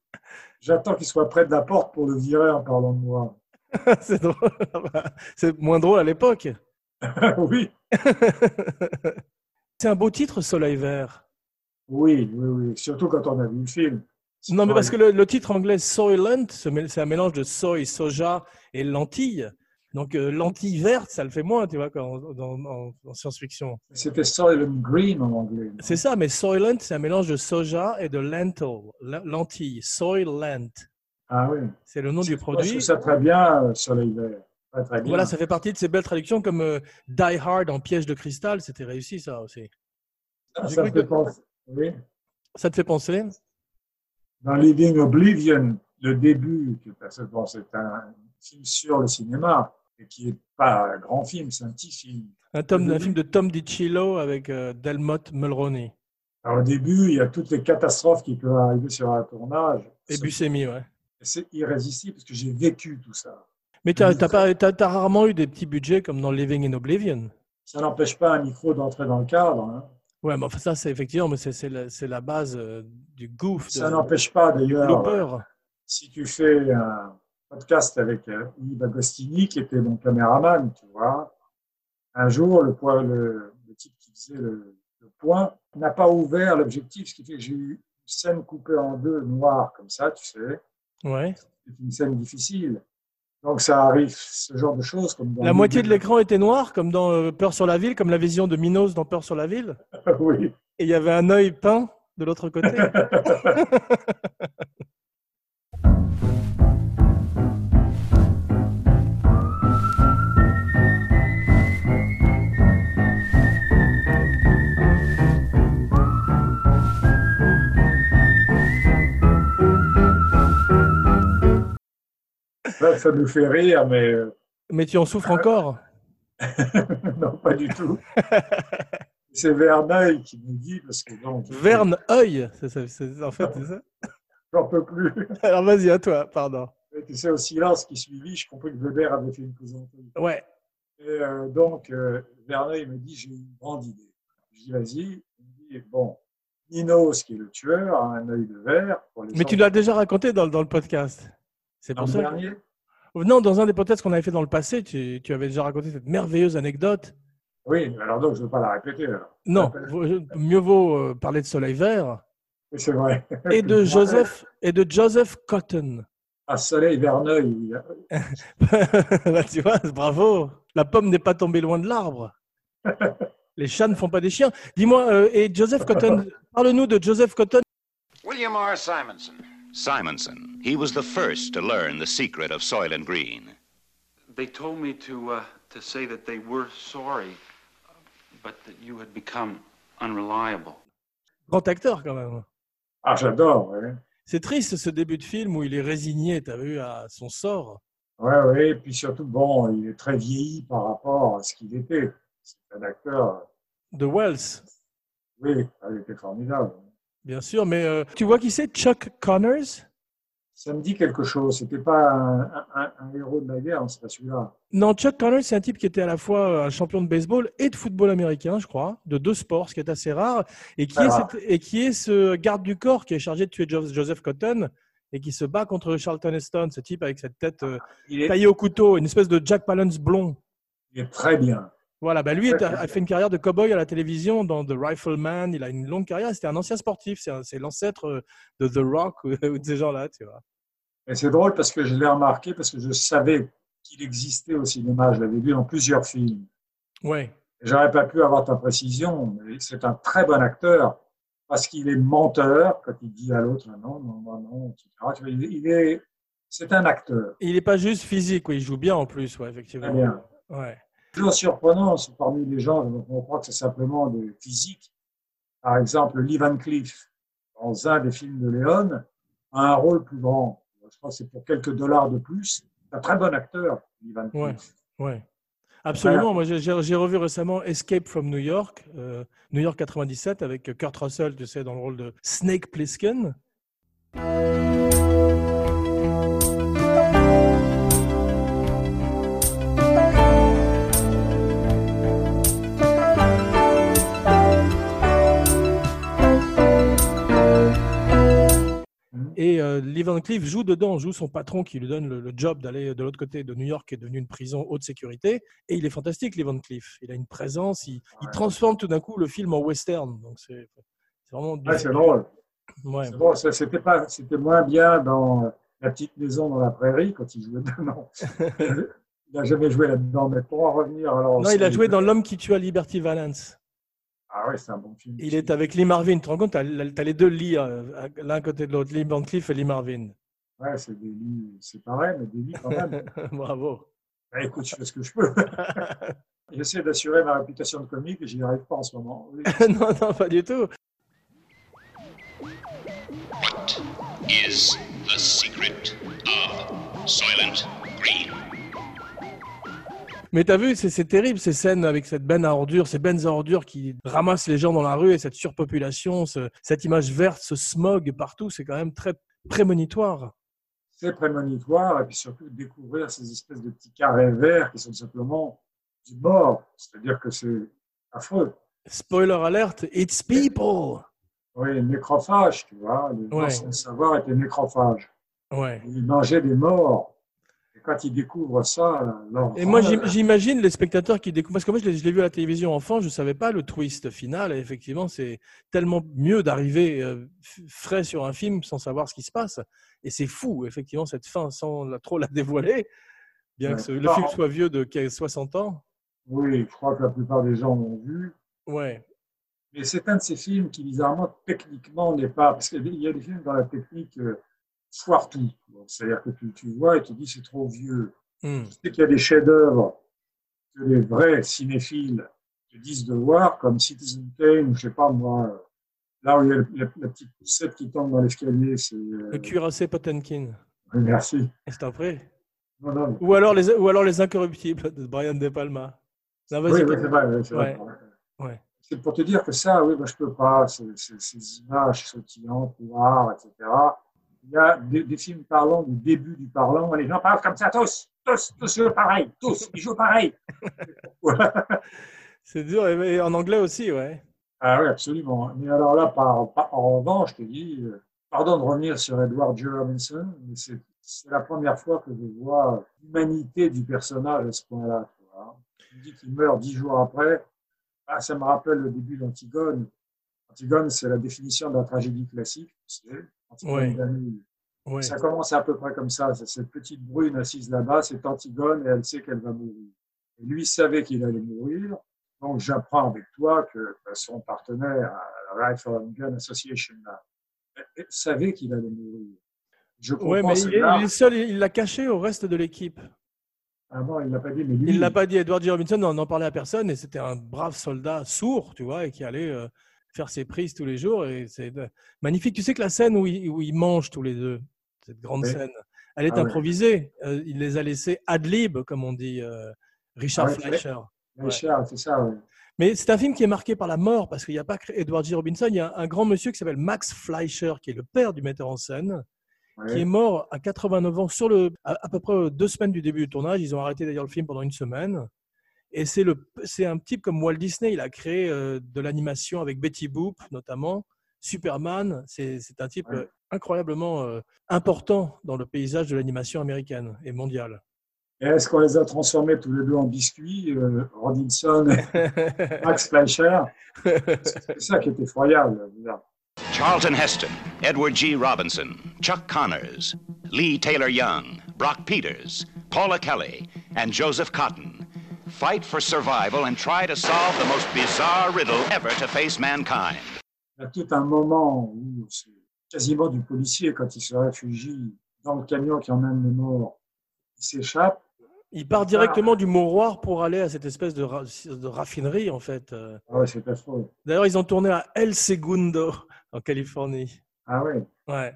J'attends qu'il soit près de la porte pour le virer en parlant de moi. [laughs] C'est drôle. C'est moins drôle à l'époque. [laughs] oui, C'est un beau titre, Soleil Vert. Oui, oui, oui. Surtout quand on a vu le film. Non, mais parce que le, le titre anglais Soylent, c'est un mélange de soy, soja et lentilles. Donc, euh, lentilles vertes, ça le fait moins, tu vois, quand, en- en science-fiction. C'était Soylent Green en anglais. C'est ça, mais Soylent, c'est un mélange de soja et de lentil, lentilles. Soylent. Ah oui. C'est le nom du Je trouve produit. ça très bien, euh, Soleil Vert. Très, très bien. Voilà, ça fait partie de ces belles traductions comme euh, Die Hard en piège de cristal. C'était réussi, ça aussi. Ça, j'ai ça fait que- penser- oui. Ça te fait penser? Dans Living Oblivion, le début, bon, c'est un film sur le cinéma, et qui n'est pas un grand film, c'est un petit film. un, tome, film de Tom DiCillo avec euh, Delmot Mulroney. Alors, au début, il y a toutes les catastrophes qui peuvent arriver sur un tournage. Et Buscemi, ouais. C'est irrésistible parce que j'ai vécu tout ça. Mais tu as, rarement eu des petits budgets comme dans Living in Oblivion. Ça n'empêche pas un micro d'entrer dans le cadre. Hein. Ouais, mais enfin, ça, c'est effectivement, mais c'est la, la, base euh, du goof. Ça n'empêche pas d'ailleurs. Si tu fais un podcast avec euh, Yves Agostini, qui était mon caméraman, tu vois, un jour, le, le, le type qui faisait le, le point n'a pas ouvert l'objectif, ce qui fait que j'ai eu une scène coupée en deux, noire, comme ça, tu sais. Ouais. C'est une scène difficile. Donc ça arrive, ce genre de choses. Comme la moitié de l'écran était noir, comme dans euh, Peur sur la ville, comme la vision de Minos dans Peur sur la ville. [laughs] oui. Et il y avait un œil peint de l'autre côté. [laughs] ça nous fait rire, mais. euh, Mais tu en souffres encore [laughs] non, pas du tout. C'est Verneuil qui me dit, parce que non, je- Verne-œil, c'est en fait, c'est ça j'en peux plus. [laughs] Alors vas-y, à toi, pardon. Et tu sais, au silence qui suivit, je compris que Weber avait fait une plaisanterie. Ouais, Et euh, donc, euh, Verneuil me dit, j'ai une grande idée. Je dis, vas-y. Il me dit, bon, Ninos, qui est le tueur, a un œil de verre. Pour les mais tu l'as déjà raconté dans, dans le podcast. C'est Dans pour ça. dernier? Non, dans un des podcasts qu'on avait fait dans le passé, tu, tu avais déjà raconté cette merveilleuse anecdote. Oui, alors donc, je ne veux pas la répéter. alors. Non, mieux vaut euh, parler de Soleil Vert Oui, c'est vrai. et de [laughs] Joseph et de Joseph Cotton. À Soleil Verneuil, a- [laughs] Bah, tu vois, bravo. La pomme n'est pas tombée loin de l'arbre. [laughs] Les chats ne font pas des chiens. Dis-moi, euh, et Joseph Cotton, parle-nous de Joseph Cotton. William R. Simonson. Simonson, he was the first to learn the secret of Soylent Green. They told me to uh, to say that they were sorry, but that you had become unreliable. Grand acteur quand même. Ah, j'adore, oui. C'est triste ce début de film où il est résigné, tu as vu, à son sort. Oui, oui. Et puis surtout, bon, il est très vieilli par rapport à ce qu'il était. C'est un acteur, De Wells, oui, il était formidable. Bien sûr. Mais euh, tu vois qui c'est? Chuck Connors? Ça me dit quelque chose. C'était pas un, un- un héros de la guerre, c'est pas celui-là. Non, Chuck Connors, c'est un type qui était à la fois un champion de baseball et de football américain, je crois, de deux sports, ce qui est assez rare, et qui, est, rare. cette- et qui est ce garde du corps qui est chargé de tuer Jo- Joseph Cotton et qui se bat contre Charlton Heston, ce type avec cette tête euh, est, taillée au couteau, une espèce de Jack Palance blond. il est très bien. Voilà, bah lui a fait une carrière de cowboy à la télévision dans The Rifleman. Il a une longue carrière. C'était un ancien sportif. C'est l'ancêtre euh, de The Rock [laughs] ou, de ces gens-là, tu vois. Et c'est drôle parce que je l'ai remarqué, parce que je savais qu'il existait au cinéma. Je l'avais vu dans plusieurs films. Ouais. J'aurais pas pu avoir ta précision, mais c'est un très bon acteur parce qu'il est menteur quand il dit à l'autre non, non, non, non, etc. Il, il est, c'est un acteur. Il n'est pas juste physique, oui, il joue bien en plus, ouais, effectivement. Très bien. Ouais. Toujours surprenant, c'est parmi les gens, on croit que c'est simplement de physique. Par exemple, Lee Van Cleef, dans un des films de Léon, a un rôle plus grand. Je crois que c'est pour quelques dollars de plus. C'est un très bon acteur, Lee Van Cleef. Ouais. Ouais. Absolument. Moi, j'ai revu récemment Escape from New York, euh, New York 97, avec Kurt Russell, tu sais, dans le rôle de Snake Plissken. Et euh, Lee Van Cleef joue dedans, joue son patron qui lui donne le, le job d'aller de l'autre côté de New York, qui est devenu une prison haute sécurité. Et il est fantastique, Lee Van Cleef. Il a une présence, il, transforme tout d'un coup le film en western. Donc c'est vraiment. Ouais, c'est drôle. Ouais. C'était pas, c'était moins bien dans euh, La petite maison dans la prairie quand il jouait dedans. [laughs] il n'a jamais joué là-dedans. Mais pour en revenir, alors. Non, il a joué dans L'homme qui tua Liberty Valance. Ah ouais, c'est un bon film. Il est avec Lee Marvin. Tu te rends compte, tu as, les deux Lee euh, l'un côté de l'autre, Lee Van Cleef et Lee Marvin. Ouais, c'est des lits séparés, mais des lits quand même. [laughs] Bravo. Bah, écoute, je fais ce que je peux. [laughs] J'essaie d'assurer ma réputation de comique et j'y arrive pas en ce moment. Oui. [laughs] non, non, pas du tout. What is the secret of Soylent Green? Mais t'as vu, c'est terrible ces scènes avec cette benne à ordures, ces bennes à ordures qui ramassent les gens dans la rue et cette surpopulation, ce- cette image verte, ce smog partout, c'est quand même très prémonitoire. C'est prémonitoire, et puis surtout découvrir ces espèces de petits carrés verts qui sont simplement du mort. C'est-à-dire que c'est affreux. Spoiler alert, it's people. Oui, nécrophage, tu vois. Les gens, Ouais. sans le savoir, étaient nécrophages. Ouais. Ils mangeaient des morts. Quand ils découvrent ça, leur Et moi, j'imagine les spectateurs qui découvrent. Parce que moi, je l'ai vu à la télévision enfant, je ne savais pas le twist final. Et effectivement, c'est tellement mieux d'arriver euh, frais sur un film sans savoir ce qui se passe. Et c'est fou, effectivement, cette fin sans la- trop la dévoiler. Bien Ouais. que ce- le film soit vieux de 15 60 ans. Oui, je crois que la plupart des gens l'ont vu. Ouais. Mais c'est un de ces films qui, bizarrement, techniquement, n'est pas. Parce qu'il y a des films dans la technique euh, foire tout. C'est-à-dire que tu, tu vois et tu dis c'est trop vieux. Hmm. Je sais qu'il y a des chefs-d'œuvre que les vrais cinéphiles te disent de voir, comme Citizen Kane, ou je sais pas moi, euh, là où il y a la, la petite poussette qui tombe dans l'escalier, c'est. euh, Le cuirassé Potemkin. oui, Merci. C'est après. Non, non, Ou alors, les, ou alors Les Incorruptibles de Brian De Palma. Non, Oui, c'est vrai, oui, c'est. Ouais. Ouais. Pour te dire que ça, oui, moi, je peux pas, ces, ces- ces images sautillantes, noires, etc. Il y a des, des films parlants du début du parlant, les gens parlent comme ça, tous, tous, tous jouent pareil, tous, ils jouent pareil. [laughs] C'est dur. Et en anglais aussi, ouais. Ah oui, absolument. Mais alors là, par, par- en revanche, je te dis, euh, pardon de revenir sur Edward J. Robinson, mais c'est la première fois que je vois l'humanité du personnage à ce point-là. tu me dis qu'il meurt dix jours après, ah, ça me rappelle le début d'Antigone. Antigone, c'est la définition de la tragédie classique. tu sais. Antigone. Ça commence à peu près comme ça. Cette petite brune assise là-bas, c'est Antigone et elle sait qu'elle va mourir. Et lui savait qu'il allait mourir. Donc j'apprends avec toi que son partenaire à la Rifle and Gun Association savait qu'il allait mourir. Je comprends Ouais, mais il est, gars. il est seul, il l'a caché au reste de l'équipe. Ah bon, il l'a pas dit, mais lui. Il l'a pas dit. Edward J. Robinson n'en n'en parlait à personne et c'était un brave soldat sourd, tu vois, et qui allait euh, faire ses prises tous les jours. Et c'est magnifique. Tu sais que la scène où ils, où ils mangent tous les deux, cette grande Oui. scène, elle est Ah ouais. improvisée. Euh, il les a laissés ad lib, comme on dit euh, Richard Ah ouais, Fleischer. Ouais, c'est ça. Mais c'est un film qui est marqué par la mort, parce qu'il n'y a pas que Edward J. Robinson, il y a un grand monsieur qui s'appelle Max Fleischer, qui est le père du metteur en scène, qui est mort à 89 ans, sur le, à, à peu près deux semaines du début du tournage. Ils ont arrêté d'ailleurs le film pendant une semaine. Et c'est le- c'est un type comme Walt Disney, il a créé euh, de l'animation avec Betty Boop notamment, Superman. C'est c'est un type Ouais. euh, incroyablement euh, important dans le paysage de l'animation américaine et mondiale. Et est-ce qu'on les a transformés tous les deux en biscuits, euh, Robinson [laughs] Max Fleischer? [laughs] C'est ça qui est effroyable. là. Charlton Heston, Edward G. Robinson, Chuck Connors, Lee Taylor Young, Brock Peters, Paula Kelly, and Joseph Cotton fight for survival and try to solve the most bizarre riddle ever to face mankind. Il y a tout un moment où c'est quasiment du policier quand il se réfugie dans le camion qui emmène les morts. Il s'échappe. Il part directement du Mouroir pour aller à cette espèce de, ra- de raffinerie, en fait. euh. Ah ouais, c'est affreux. D'ailleurs, ils ont tourné à El Segundo, en Californie. Ah ouais. Ouais.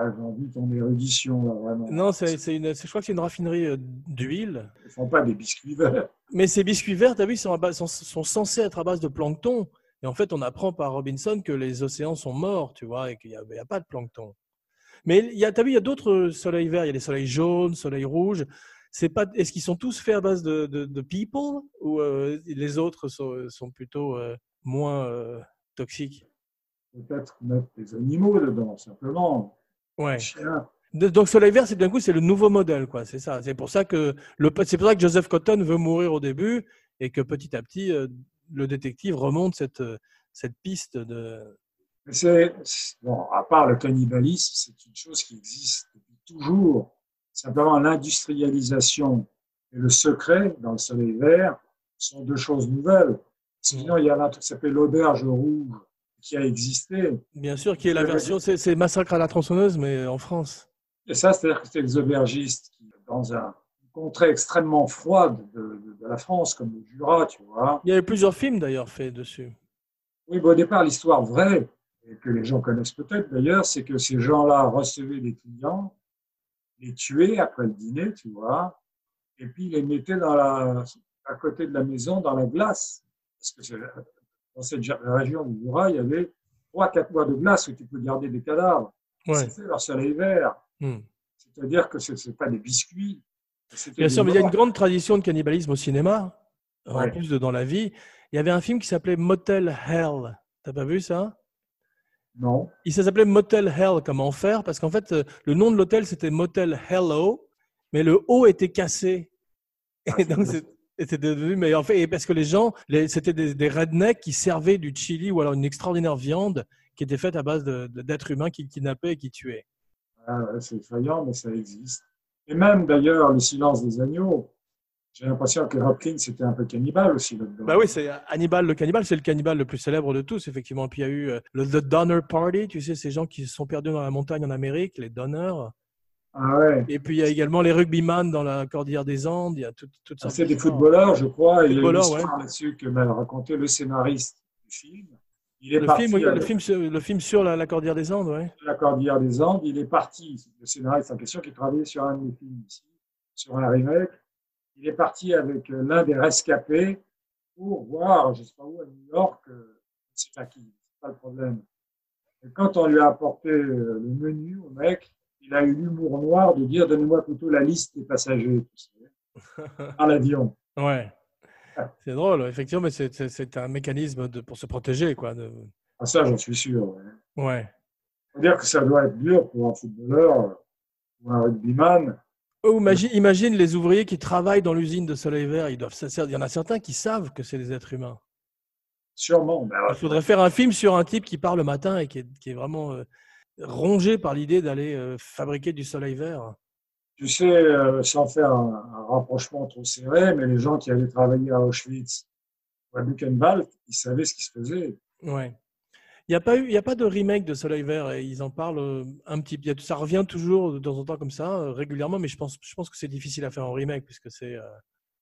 Ah, j'ai envie ton érudition, là, vraiment. Non, c'est une, je crois que c'est une raffinerie euh, d'huile. Ils font pas des biscuits verts. Mais ces biscuits verts, tu as vu, sont, à base- sont, sont censés être à base de plancton. Et en fait, on apprend par Robinson que les océans sont morts, tu vois, et qu'il n'y a, pas de plancton. Mais tu as vu, il y a d'autres soleils verts. Il y a des soleils jaunes, soleils rouges. C'est pas, est-ce qu'ils sont tous faits à base de, de, de people ou euh, les autres sont, sont plutôt euh, moins euh, toxiques? Peut-être mettre des animaux dedans, simplement. Ouais. Donc Soleil Vert, c'est d'un coup c'est le nouveau modèle, quoi. C'est ça. C'est pour ça que le, c'est pour ça que Joseph Cotton veut mourir au début et que petit à petit euh, le détective remonte cette euh, cette piste de. C'est, bon, à part le cannibalisme, c'est une chose qui existe depuis toujours. Simplement, l'industrialisation et le secret dans le soleil vert sont deux choses nouvelles. Sinon, il y a un truc qui s'appelle l'auberge rouge qui a existé. Bien sûr, qui est la version, c'est c'est Massacre à la tronçonneuse, mais en France. Et ça, c'est-à-dire que c'était les aubergistes qui, dans un, contrée extrêmement froide de, de- de la France, comme le Jura, tu vois. Il y avait plusieurs films d'ailleurs faits dessus. Oui, bon, au départ, l'histoire vraie, et que les gens connaissent peut-être d'ailleurs, c'est que ces gens-là recevaient des clients, les tuaient après le dîner, tu vois, et puis les mettaient dans la, à côté de la maison dans la glace. Parce que c'est- dans cette région du Jura, il y avait trois, quatre mois de glace où tu peux garder des cadavres. Ouais. C'était leur soleil vert. Hmm. C'est-à-dire que ce n'est pas des biscuits. Bien sûr, mais il y a une grande tradition de cannibalisme au cinéma, en Ouais. plus de dans la vie. Il y avait un film qui s'appelait Motel Hell. T'as pas vu ça? Non. Il s'appelait Motel Hell comme enfer parce qu'en fait, euh, le nom de l'hôtel c'était Motel Hello, mais le O était cassé. Et donc c'était devenu, mais en fait, parce que les gens, c'était des, des rednecks qui servaient du chili ou alors une extraordinaire viande qui était faite à base d'êtres humains qui kidnappaient et qui tuaient. Ah c'est effrayant, mais ça existe. Et même d'ailleurs, le silence des agneaux, j'ai l'impression que Hopkins était un peu cannibale aussi. Bah oui, c'est Hannibal le cannibale, c'est le cannibale le plus célèbre de tous, effectivement. Puis il y a eu euh, le The Donner Party, tu sais, ces gens qui se sont perdus dans la montagne en Amérique, les donneurs. Ah ouais. Et puis il y a également les rugbyman dans la Cordillère des Andes, il y a tout- toutes Ah, C'est des footballeurs, je crois. Il y a une histoire ouais. là-dessus que m'a raconté le scénariste du film. Il est Le parti film, le, film sur, le film sur la, la Cordillère des Andes, ouais. la Cordillère des Andes. Il est parti, le scénariste en question, qui travaillait sur un de mes films ici, sur un remake. Il est parti avec euh, l'un des rescapés pour voir, je ne sais pas où, à New York, euh, c'est à qui, c'est pas le problème. Et quand on lui a apporté euh, le menu au mec, il a eu l'humour noir de dire donnez-moi plutôt la liste des passagers, à [laughs] l'avion. Ouais. C'est drôle, effectivement, mais c'est- un mécanisme de, pour se protéger, quoi. de- Ah, ça, j'en suis sûr. Ouais. Ouais. faut dire que ça doit être dur pour un footballeur ou un rugbyman. Oh, imagine, imagine les ouvriers qui travaillent dans l'usine de Soleil Vert. Ils doivent, il y en a certains qui savent que c'est des êtres humains. Sûrement. Ben, Il faudrait faire un film sur un type qui part le matin et qui est, qui est vraiment euh, rongé par l'idée d'aller euh, fabriquer du Soleil Vert? Tu sais, euh, sans faire un, un rapprochement trop serré, mais les gens qui allaient travailler à Auschwitz ou à Buchenwald, ils savaient ce qui se faisait. Ouais. Il n'y a, pas eu- il y a pas de remake de Soleil Vert et ils en parlent euh, un petit peu. Ça revient toujours de temps en temps comme ça, régulièrement, mais je pense, je pense que c'est difficile à faire en remake puisque c'est. euh,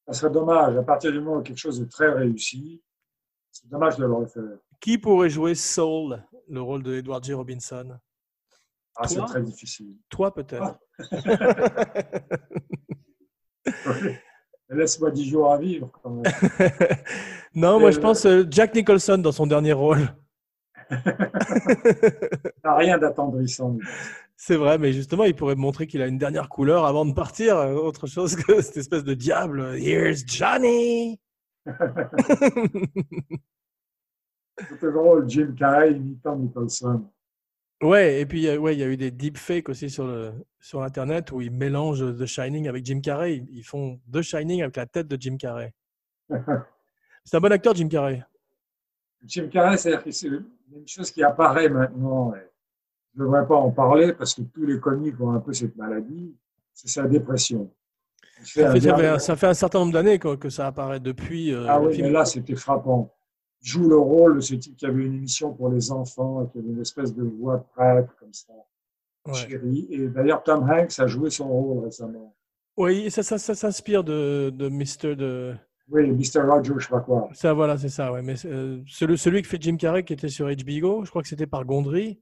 Ça serait dommage, à partir du moment où quelque chose est très réussi, c'est dommage de le refaire. Qui pourrait jouer Soul, le rôle de Edward J. Robinson? Ah, c'est très difficile. Toi, peut-être. [laughs] Laisse-moi 10 jours à vivre quand même. [laughs] non, moi, Euh, je pense euh, Jack Nicholson dans son dernier rôle. T'as [laughs] rien d'attendrissant. C'est vrai, mais justement, il pourrait montrer qu'il a une dernière couleur avant de partir, euh, autre chose que cette espèce de diable. Here's Johnny. C'était drôle, Jim Carrey imitant Nicholson. Ouais, et puis ouais, il y a eu des deepfakes aussi sur le sur internet où ils mélangent The Shining avec Jim Carrey. Ils font The Shining avec la tête de Jim Carrey. [laughs] C'est un bon acteur, Jim Carrey. Jim Carrey, c'est-à-dire que c'est une chose qui apparaît maintenant. je ne devrais pas en parler parce que tous les comiques ont un peu cette maladie. C'est sa dépression. Ça fait, dernier- un, ça fait un certain nombre d'années que, que ça apparaît depuis. euh, Ah oui, mais là, c'était frappant. Joue le rôle de ce type qui avait une émission pour les enfants, qui avait une espèce de voix de prêtre comme ça, Ouais. chérie. Et d'ailleurs, Tom Hanks a joué son rôle récemment. Oui, ça, ça, ça s'inspire de, de Mr. de. Oui, Mr. Roger, je sais pas quoi. Ça, voilà, c'est ça. Ouais. Mais euh, celui, celui qui fait Jim Carrey qui était sur HBO, je crois que c'était par Gondry.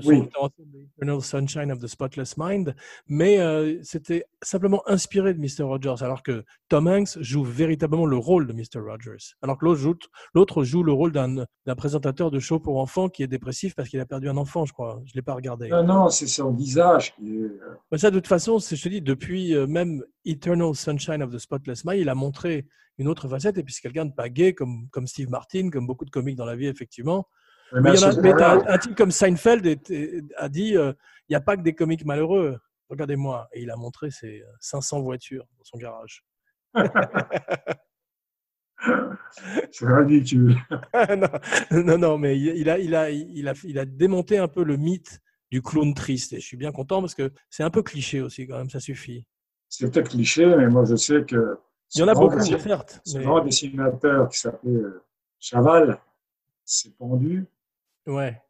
Son Oui. Eternal Sunshine of the Spotless Mind, mais euh, c'était simplement inspiré de Mr. Rogers, alors que Tom Hanks joue véritablement le rôle de Mr. Rogers, alors que l'autre joue, l'autre joue le rôle d'un, présentateur de show pour enfants qui est dépressif parce qu'il a perdu un enfant, je crois. Je l'ai pas regardé. Non, non, c'est son visage qui est. euh, Mais ça, de toute façon, je te dis, depuis euh, même Eternal Sunshine of the Spotless Mind, il a montré une autre facette, et puis c'est quelqu'un de pas gay, comme, comme Steve Martin, comme beaucoup de comiques dans la vie, effectivement. Mais il y en a- un, un type comme Seinfeld est- est- a dit euh, il n'y a pas que des comiques malheureux. Regardez-moi. Et il a montré ses euh, 500 voitures dans son garage. [laughs] C'est ridicule. [laughs] non, non, non, mais il, a, il, a, il, a, il a démonté un peu le mythe du clown triste. Et je suis bien content parce que c'est un peu cliché aussi, quand même, ça suffit. C'est peut-être cliché, mais moi, je sais que. Il y en a beaucoup, certes. Ce mais- grand dessinateur qui s'appelait euh, Chaval s'est pendu. Ouais.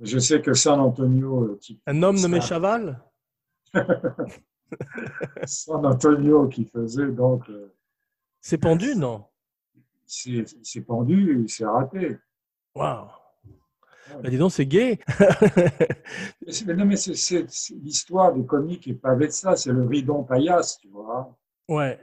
Je sais que San Antonio, euh, qui, Un homme nommé Chaval? [laughs] San Antonio qui faisait donc, euh, C'est pendu, non? S'est pendu, il s'est raté. Waouh bah, Dis donc, c'est gay [laughs] Mais c'est- non, mais c'est- c'est c'est l'histoire des comiques est pavée de ça, c'est le ridon paillasse, tu vois. Ouais.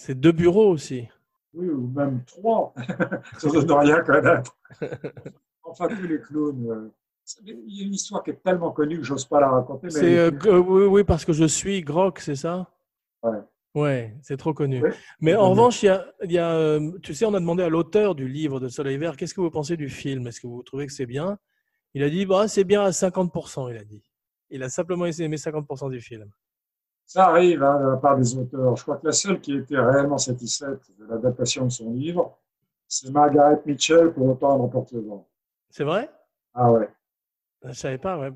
C'est deux bureaux aussi. Oui, ou même trois, sans ne rien connaître. Enfin, tous les clowns. euh, Il y a une histoire qui est tellement connue que j'ose pas la raconter. mais euh, euh, oui, oui, parce que je suis Grok, c'est ça? Ouais. Ouais, c'est trop connu. Ouais. Mais en Ouais. revanche, il y a, il y a, euh, tu sais, on a demandé à l'auteur du livre de Soleil Vert, qu'est-ce que vous pensez du film? Est-ce que vous trouvez que c'est bien? Il a dit, bah, c'est bien à 50%, il a dit. Il a simplement aimé 50% du film. Ça arrive hein, de la part des auteurs. Je crois que la seule qui était réellement satisfaite de l'adaptation de son livre, c'est Margaret Mitchell pour Autant n'emporte le vent. C'est vrai? Ah ouais. Je savais pas, ouais.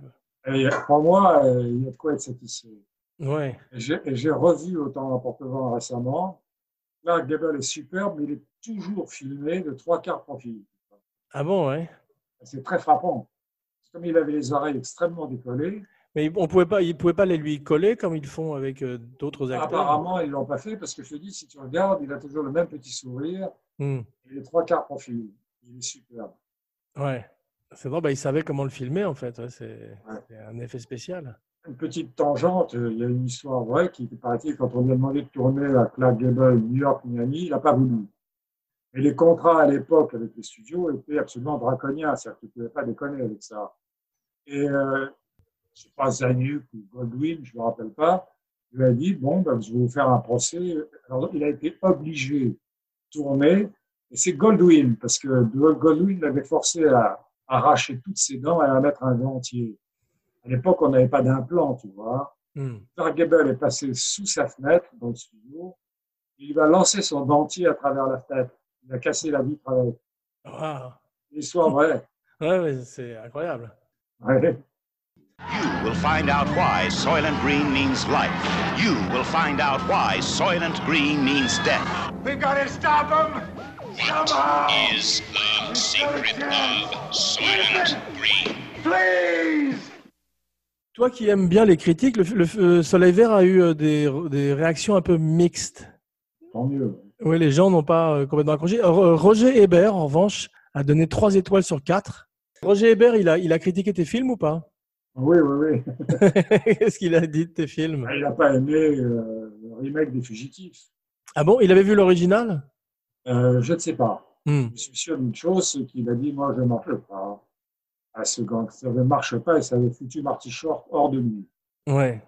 Et pour moi, euh, il y a de quoi être satisfait. Ouais. Et j'ai revu Autant n'emporte le vent récemment. Clark Gable est superbe, mais il est toujours filmé de trois quarts profil. Ah bon, ouais? C'est très frappant. Comme il avait les oreilles extrêmement décollées, Mais on pouvait pas, ils pouvaient pas les lui coller comme ils font avec euh, d'autres acteurs. apparemment, ils l'ont pas fait parce que je te dis, si tu regardes, il a toujours le même petit sourire Hmm. et les trois quarts profil. Il est superbe. Ouais. C'est vrai, bah, ils savaient comment le filmer en fait. c'est un effet spécial. Une petite tangente, euh, il y a une histoire vraie qui, paraît-il, quand on lui a demandé de tourner à Clark Gable, New York, Miami, il n'a pas voulu. Mais les contrats à l'époque avec les studios étaient absolument draconiens, c'est-à-dire que tu ne pouvais pas déconner avec ça. Et euh, je ne sais pas, Zanuck ou Godwin, je ne me rappelle pas, lui a dit, bon, ben, je vais vous faire un procès. Alors, il a été obligé de tourner, et c'est Goldwyn, parce que Goldwyn l'avait forcé à arracher toutes ses dents et à mettre un dentier. À l'époque, on n'avait pas d'implant, tu vois. Gable est passé sous sa fenêtre dans le studio. Et il va lancer son dentier à travers la fenêtre. Il a cassé la vitre avec. Wow. L'histoire vraie. Ouais, ouais, c'est incroyable. Ouais. You will find out why Soylent Green means life. You will find out why Soylent Green means death. We've got to stop him! Somehow! Is the secret of Soylent Green? Please! Toi qui aimes bien les critiques, le, le- euh, Soleil Vert a eu euh, des, des réactions un peu mixtes. Tant mieux. Oui, les gens n'ont pas euh, complètement accroché. Euh, Ro- Roger Hébert, en revanche, a donné 3 étoiles sur 4. Roger Hébert, il a, il a critiqué tes films ou pas? Oui, oui, oui. [laughs] Qu'est-ce qu'il a dit de tes films? Il n'a pas aimé euh, le remake des Fugitifs. Ah bon, il avait vu l'original? Euh, je ne sais pas. Hmm. Je suis sûr d'une chose, c'est qu'il a dit Moi, je ne marche pas. À ce gangster ne marche pas et ça avait foutu Marty Short hors de lui. Ouais,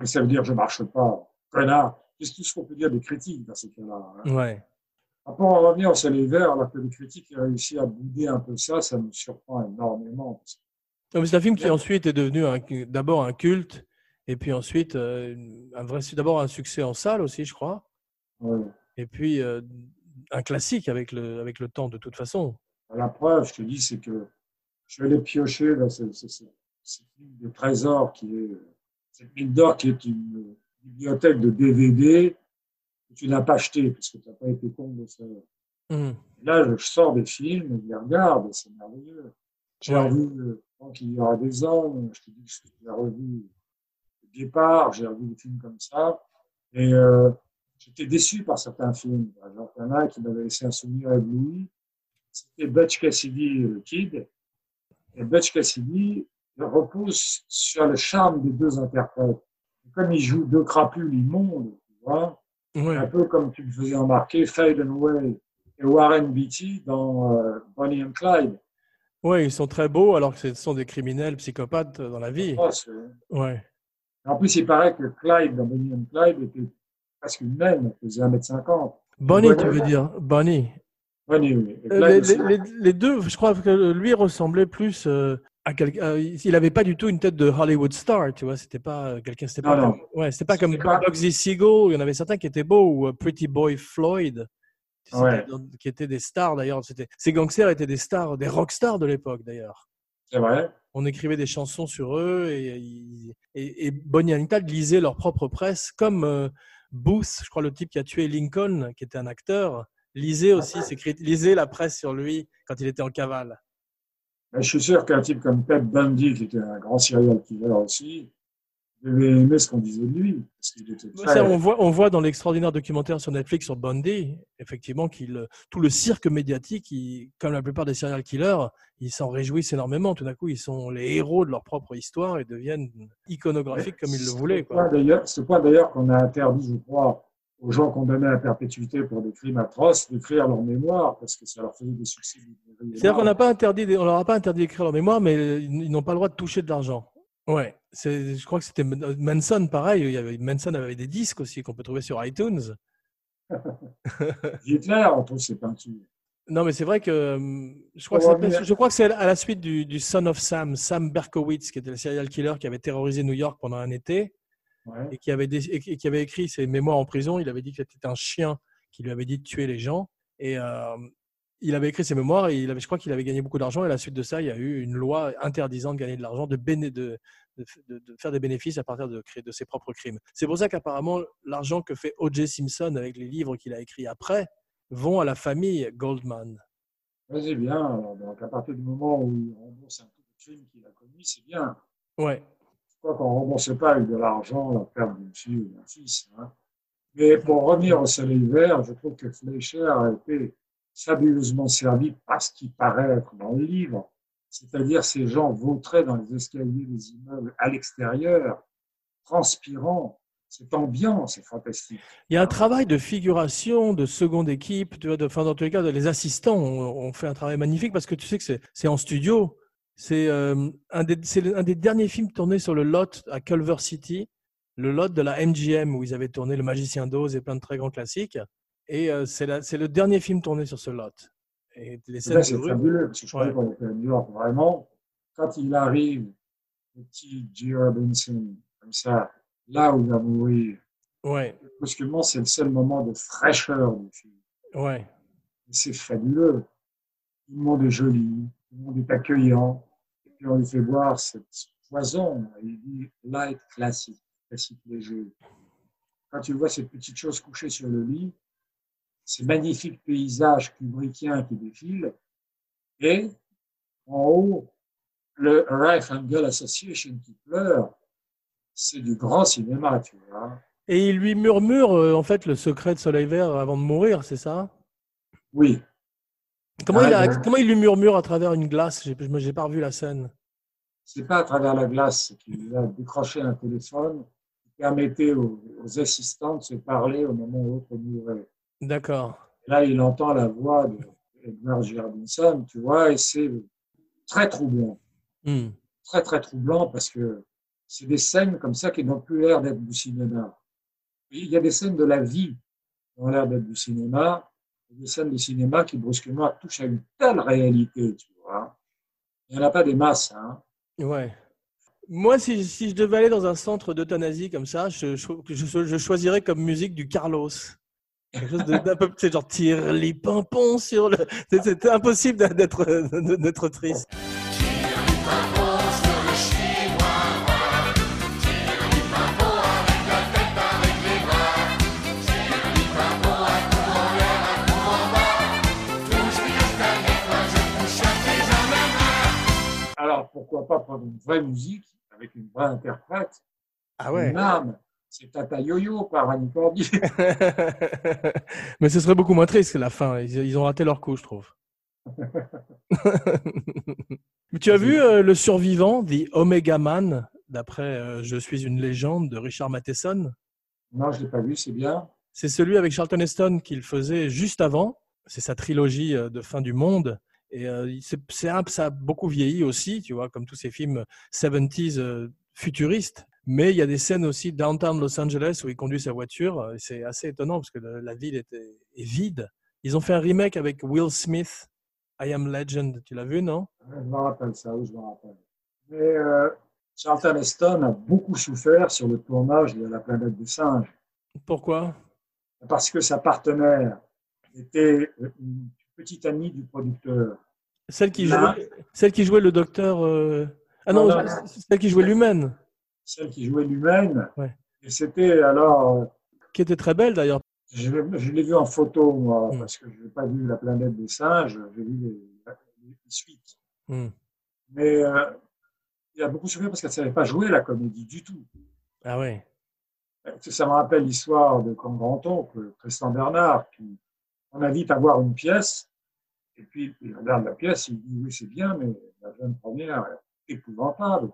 Et ça veut dire Je ne marche pas. Connard. C'est tout ce qu'on peut dire des critiques dans ces cas-là. hein? ouais. Après, on va revenir au soleil vert, alors que les critiques ont réussi à bouder un peu ça, ça me surprend énormément. parce que C'est un film qui ensuite est devenu d'abord un culte, et puis ensuite euh, un vrai, d'abord un succès en salle aussi, je crois, et puis euh, un classique avec le, avec le temps de toute façon. La preuve, je te dis, c'est que je suis allé piocher dans ce- ce- de trésor qui est cette mine d'or qui est une bibliothèque de DVD que tu n'as pas acheté parce que tu n'as pas été con de ça. Hmm. Et Là, je sors des films, je les regarde, c'est merveilleux. J'ai Ouais. revu euh, Tant qu'il y aura des hommes, je te dis que j'ai revu le départ, j'ai revu des films comme ça. Et euh, j'étais déçu par certains films. Exemple, il y en a qui m'avait laissé un souvenir ébloui. C'était Butch Cassidy, le Kid. Et Butch Cassidy il repose sur le charme des deux interprètes. Et comme il joue deux crapules immondes, tu vois, Ouais. un peu comme tu me faisais remarquer Fade and Way et Warren Beatty dans euh, Bonnie and Clyde. Ouais, ils sont très beaux alors que ce sont des criminels psychopathes dans la vie. Oh, Ouais. En plus, il paraît que Clyde, dans Bonnie and Clyde, était presque une elle faisait 1m50. Bonnie, tu veux dire? Bonnie. Bonnie, oui. Euh, Les, deux, je crois que lui ressemblait plus euh, à quelqu'un. euh, il n'avait pas du tout une tête de Hollywood star, tu vois. C'était pas euh, quelqu'un. C'était pas, Non, ouais, c'était pas comme, Bugsy Siegel. Il y en avait certains qui étaient beaux ou euh, Pretty Boy Floyd, Ouais. qui- étaient des stars d'ailleurs. Ces gangsters étaient des stars, des rock stars de l'époque d'ailleurs. C'est vrai. On écrivait des chansons sur eux et, et, et Bonnie and Clyde lisaient leur propre presse, comme euh, Booth, je crois le type qui a tué Lincoln, qui était un acteur, lisait aussi ses crit- lisait la presse sur lui quand il était en cavale. Mais je suis sûr qu'un type comme Ted Bundy, qui était un grand serial killer aussi, devait aimer ce qu'on disait de lui. Parce qu'il était très... Ça, on, voit, on voit dans l'extraordinaire documentaire sur Netflix sur Bundy, effectivement, qu'il tout le cirque médiatique, il- comme la plupart des serial killers, ils s'en réjouissent énormément. Tout d'un coup, ils sont les héros de leur propre histoire et deviennent iconographiques comme ils le voulaient. Ce Quoi. ce point d'ailleurs qu'on a interdit, je crois, aux gens condamnés à perpétuité pour des crimes atroces d'écrire leur mémoire parce que ça leur faisait des succès. C'est-à-dire qu'on n'a pas interdit, on leur a pas interdit d'écrire leur mémoire, mais ils n'ont pas le droit de toucher de l'argent. Ouais, c'est, je crois que c'était Manson, pareil. Il y avait, Manson avait des disques aussi qu'on peut trouver sur iTunes. Hitler, on trouve ses peintures. Non, mais c'est vrai que hum, je crois que, c'est- revenir- je crois que c'est à la suite du, du Son of Sam, Sam Berkowitz, qui était le serial killer qui avait terrorisé New York pendant un été Ouais. et qui avait, dé- et qui et qui avait écrit ses mémoires en prison. Il avait dit que c'était un chien qui lui avait dit de tuer les gens. Et euh, il avait écrit ses mémoires et il avait, je crois qu'il avait gagné beaucoup d'argent. Et à la suite de ça, il y a eu une loi interdisant de gagner de l'argent, de, béné- de, de, de- de faire des bénéfices à partir de, ses propres crimes. C'est pour ça qu'apparemment, l'argent que fait O.J. Simpson avec les livres qu'il a écrits après vont à la famille Goldman. Vas-y, bien. Alors, donc, à partir du moment où il rembourse un peu de crime qu'il a commis, c'est bien. Ouais. Je crois qu'on ne remboursait pas avec de l'argent la perte d'une fille ou d'un fils. hein. Mais pour revenir au soleil vert, je trouve que Fleischer a été fabuleusement servi par ce qui paraît être dans le livre. C'est-à-dire ces gens vautraient dans les escaliers des immeubles à l'extérieur, transpirant. Cette ambiance est fantastique. Il y a un travail de figuration, de seconde équipe, tu de, enfin, dans tous les cas, les assistants ont, ont fait un travail magnifique parce que tu sais que c'est- en studio. C'est euh, un, des- un des derniers films tournés sur le lot à Culver City, le lot de la MGM où ils avaient tourné Le Magicien d'Oz et plein de très grands classiques. Et euh, c'est le dernier film tourné sur ce lot. Et les scènes c'est fabuleux, parce que je croyais qu'on était à New York. Vraiment, quand il arrive, le petit G. Robinson, comme ça, là où il va mourir, Ouais, brusquement, c'est le seul moment de fraîcheur du film. ouais. C'est fabuleux. Tout le monde est joli, tout le monde est accueillant. Et puis on lui fait boire cette poison. Il dit light classique, classique léger. Quand tu vois cette petite chose couchée sur le lit, ces magnifiques paysages kubrickiens qui défilent, et en haut, le Rifle Association qui pleure, c'est du grand cinéma, tu vois. Et il lui murmure euh, en fait le secret de Soleil Vert avant de mourir, c'est ça? Oui, comment, Ah, il a- bon. comment il lui murmure à travers une glace? Je j'ai pas revu la scène. c'est pas à travers la glace qu'il a décroché un téléphone qui permettait aux, aux assistants de se parler au moment où l'autre mourait. D'accord. Là, il entend la voix de Edward G. Robinson, tu vois, et c'est très troublant. Hmm. Très, très troublant parce que c'est des scènes comme ça qui n'ont plus l'air d'être du cinéma. Il y a des scènes de la vie qui ont l'air d'être du cinéma, et des scènes de cinéma qui brusquement touchent à une telle réalité, tu vois. Il n'y en a pas des masses, hein. Ouais. Moi, si, si je devais aller dans un centre d'euthanasie comme ça, je, je, je- je choisirais comme musique du Carlos. Quelque chose de- d'un peu, sais, genre tire les pimpons sur le. c'est- C'était impossible d'être d'être triste. Alors, pourquoi pas prendre une vraie musique avec une vraie interprète, Ah ouais. une âme C'est Tata Yo-Yo par Annie Cordy. [laughs] Mais ce serait beaucoup moins triste que la fin. Ils, ils ont raté leur coup, je trouve. Mais [laughs] tu as vu euh, Le Survivant, The Omega Man, d'après euh, Je suis une légende de Richard Matheson? Non, je ne l'ai pas vu, c'est bien. C'est celui avec Charlton Heston qu'il faisait juste avant. C'est sa trilogie euh, de fin du monde. Et euh, c'est, ça a beaucoup vieilli aussi, tu vois, comme tous ces films 70s euh, futuristes. Mais il y a des scènes aussi downtown Los Angeles où il conduit sa voiture. euh, C'est assez étonnant parce que la ville était, est vide. Ils ont fait un remake avec Will Smith, I Am Legend. Tu l'as vu, non? Je me rappelle ça, oui, je me rappelle. Mais euh, Charlton Heston a beaucoup souffert sur le tournage de La planète des singes Pourquoi? Parce que sa partenaire était une petite amie du producteur. celle qui, jouait, celle qui jouait le docteur. euh, Ah non, Non, non. c'est celle qui jouait l'humaine, Celle qui jouait l'humaine. Ouais. Et c'était alors, euh, qui était très belle d'ailleurs. je, l'ai- je l'ai vu en photo, moi, Mm. parce que je n'ai pas vu La planète des singes, j'ai vu les, les suites. Hmm. Mais euh, il a beaucoup souffert parce qu'elle ne savait pas jouer la comédie du tout. Ah ouais. Ça me rappelle l'histoire de mon grand-oncle, Tristan Bernard, qui on invite à voir une pièce, et puis il regarde la pièce, il dit oui c'est bien, mais la jeune première est épouvantable.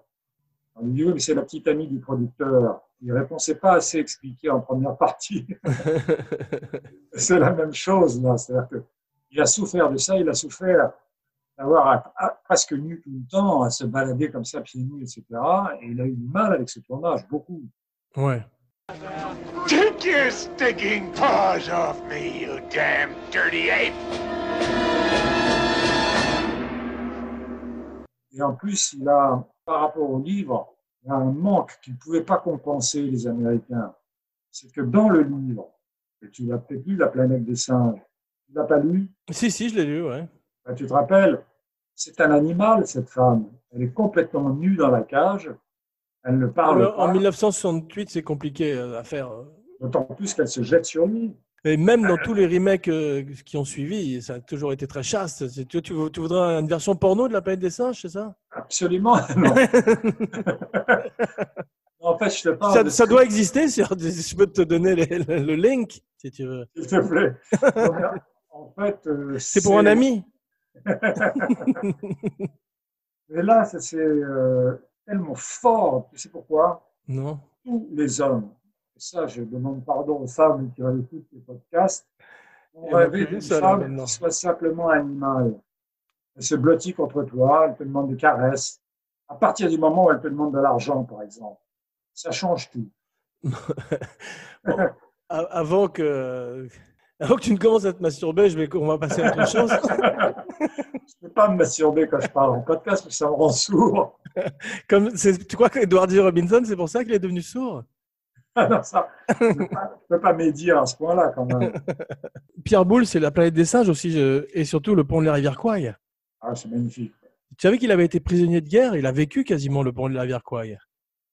On lui dit, oui, mais c'est la petite amie du producteur. Il répond, c'est pas assez expliqué en première partie. [laughs] c'est la même chose, là. C'est-à-dire qu'il a souffert de ça, il a souffert d'avoir presque nu tout le temps, à se balader comme ça, pieds nus, etc. Et il a eu du mal avec ce tournage, beaucoup. Ouais. Take your stinking paws off me, you damn dirty ape! Et en plus, il a, par rapport au livre, il y a un manque qu'ils ne pouvaient pas compenser, les Américains. C'est que dans le livre, et tu l'as peut-être lu, La planète des singes, tu l'as pas lu, Si, si, je l'ai lu, ouais. Ben, tu te rappelles, c'est un animal, cette femme. Elle est complètement nue dans la cage, elle ne parle Euh, En pas, 1968, c'est compliqué euh, à faire. d'autant plus qu'elle se jette sur lui. Et même dans tous les remakes euh, qui ont suivi, ça a toujours été très chaste. Tu, tu, tu voudrais une version porno de la planète des singes, c'est ça? Absolument, [laughs] non. en fait, je te parle ça, de ça doit exister. Je peux te donner les- le, le link, si tu veux. S'il te plaît. En fait, euh, C'est pour un ami? [laughs] Mais là, ça, c'est euh, tellement fort. Tu sais pourquoi? Non. Tous les hommes, et ça, je demande pardon aux femmes qui écoutent les podcasts, a rêvé plus d'une femme qui soit simplement animale. Elle se blottit contre toi, elle te demande des caresses. À partir du moment où elle te demande de l'argent, par exemple, ça change tout. [laughs] Avant que, avant que tu ne commences à te masturber, je vais, on va passer à autre chose. [laughs] Je ne peux pas me masturber quand je parle en podcast, parce que ça me rend sourd. [laughs] Comme, tu crois qu'Edward. Robinson, c'est pour ça qu'il est devenu sourd? Non, ça, je ne peux pas- médire à ce point-là, quand même. [laughs] Pierre Boulle, c'est la planète des singes aussi, et surtout le pont de la rivière Kwai. Ah, c'est magnifique. Tu savais qu'il avait été prisonnier de guerre? Il a vécu quasiment le pont de la rivière Kwai.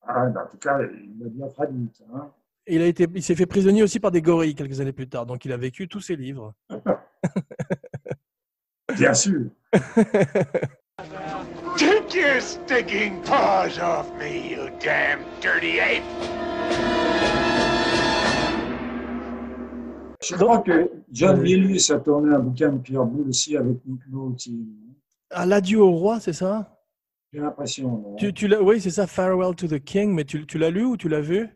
Ah, en tout cas, il l'a bien traduit. Hein. Il a été, il s'est fait prisonnier aussi par des gorilles quelques années plus tard. Donc il a vécu tous ses livres. [laughs] Bien sûr. [laughs] Take your stinking paws off me, you damn dirty ape! Je crois que John Milius a tourné un bouquin de Pierre Boulle aussi avec Nick Nolte. Ah, l'adieu au roi, c'est ça? J'ai l'impression. tu, tu Oui, c'est ça, Farewell to the King. Mais tu, tu l'as lu ou tu l'as vu?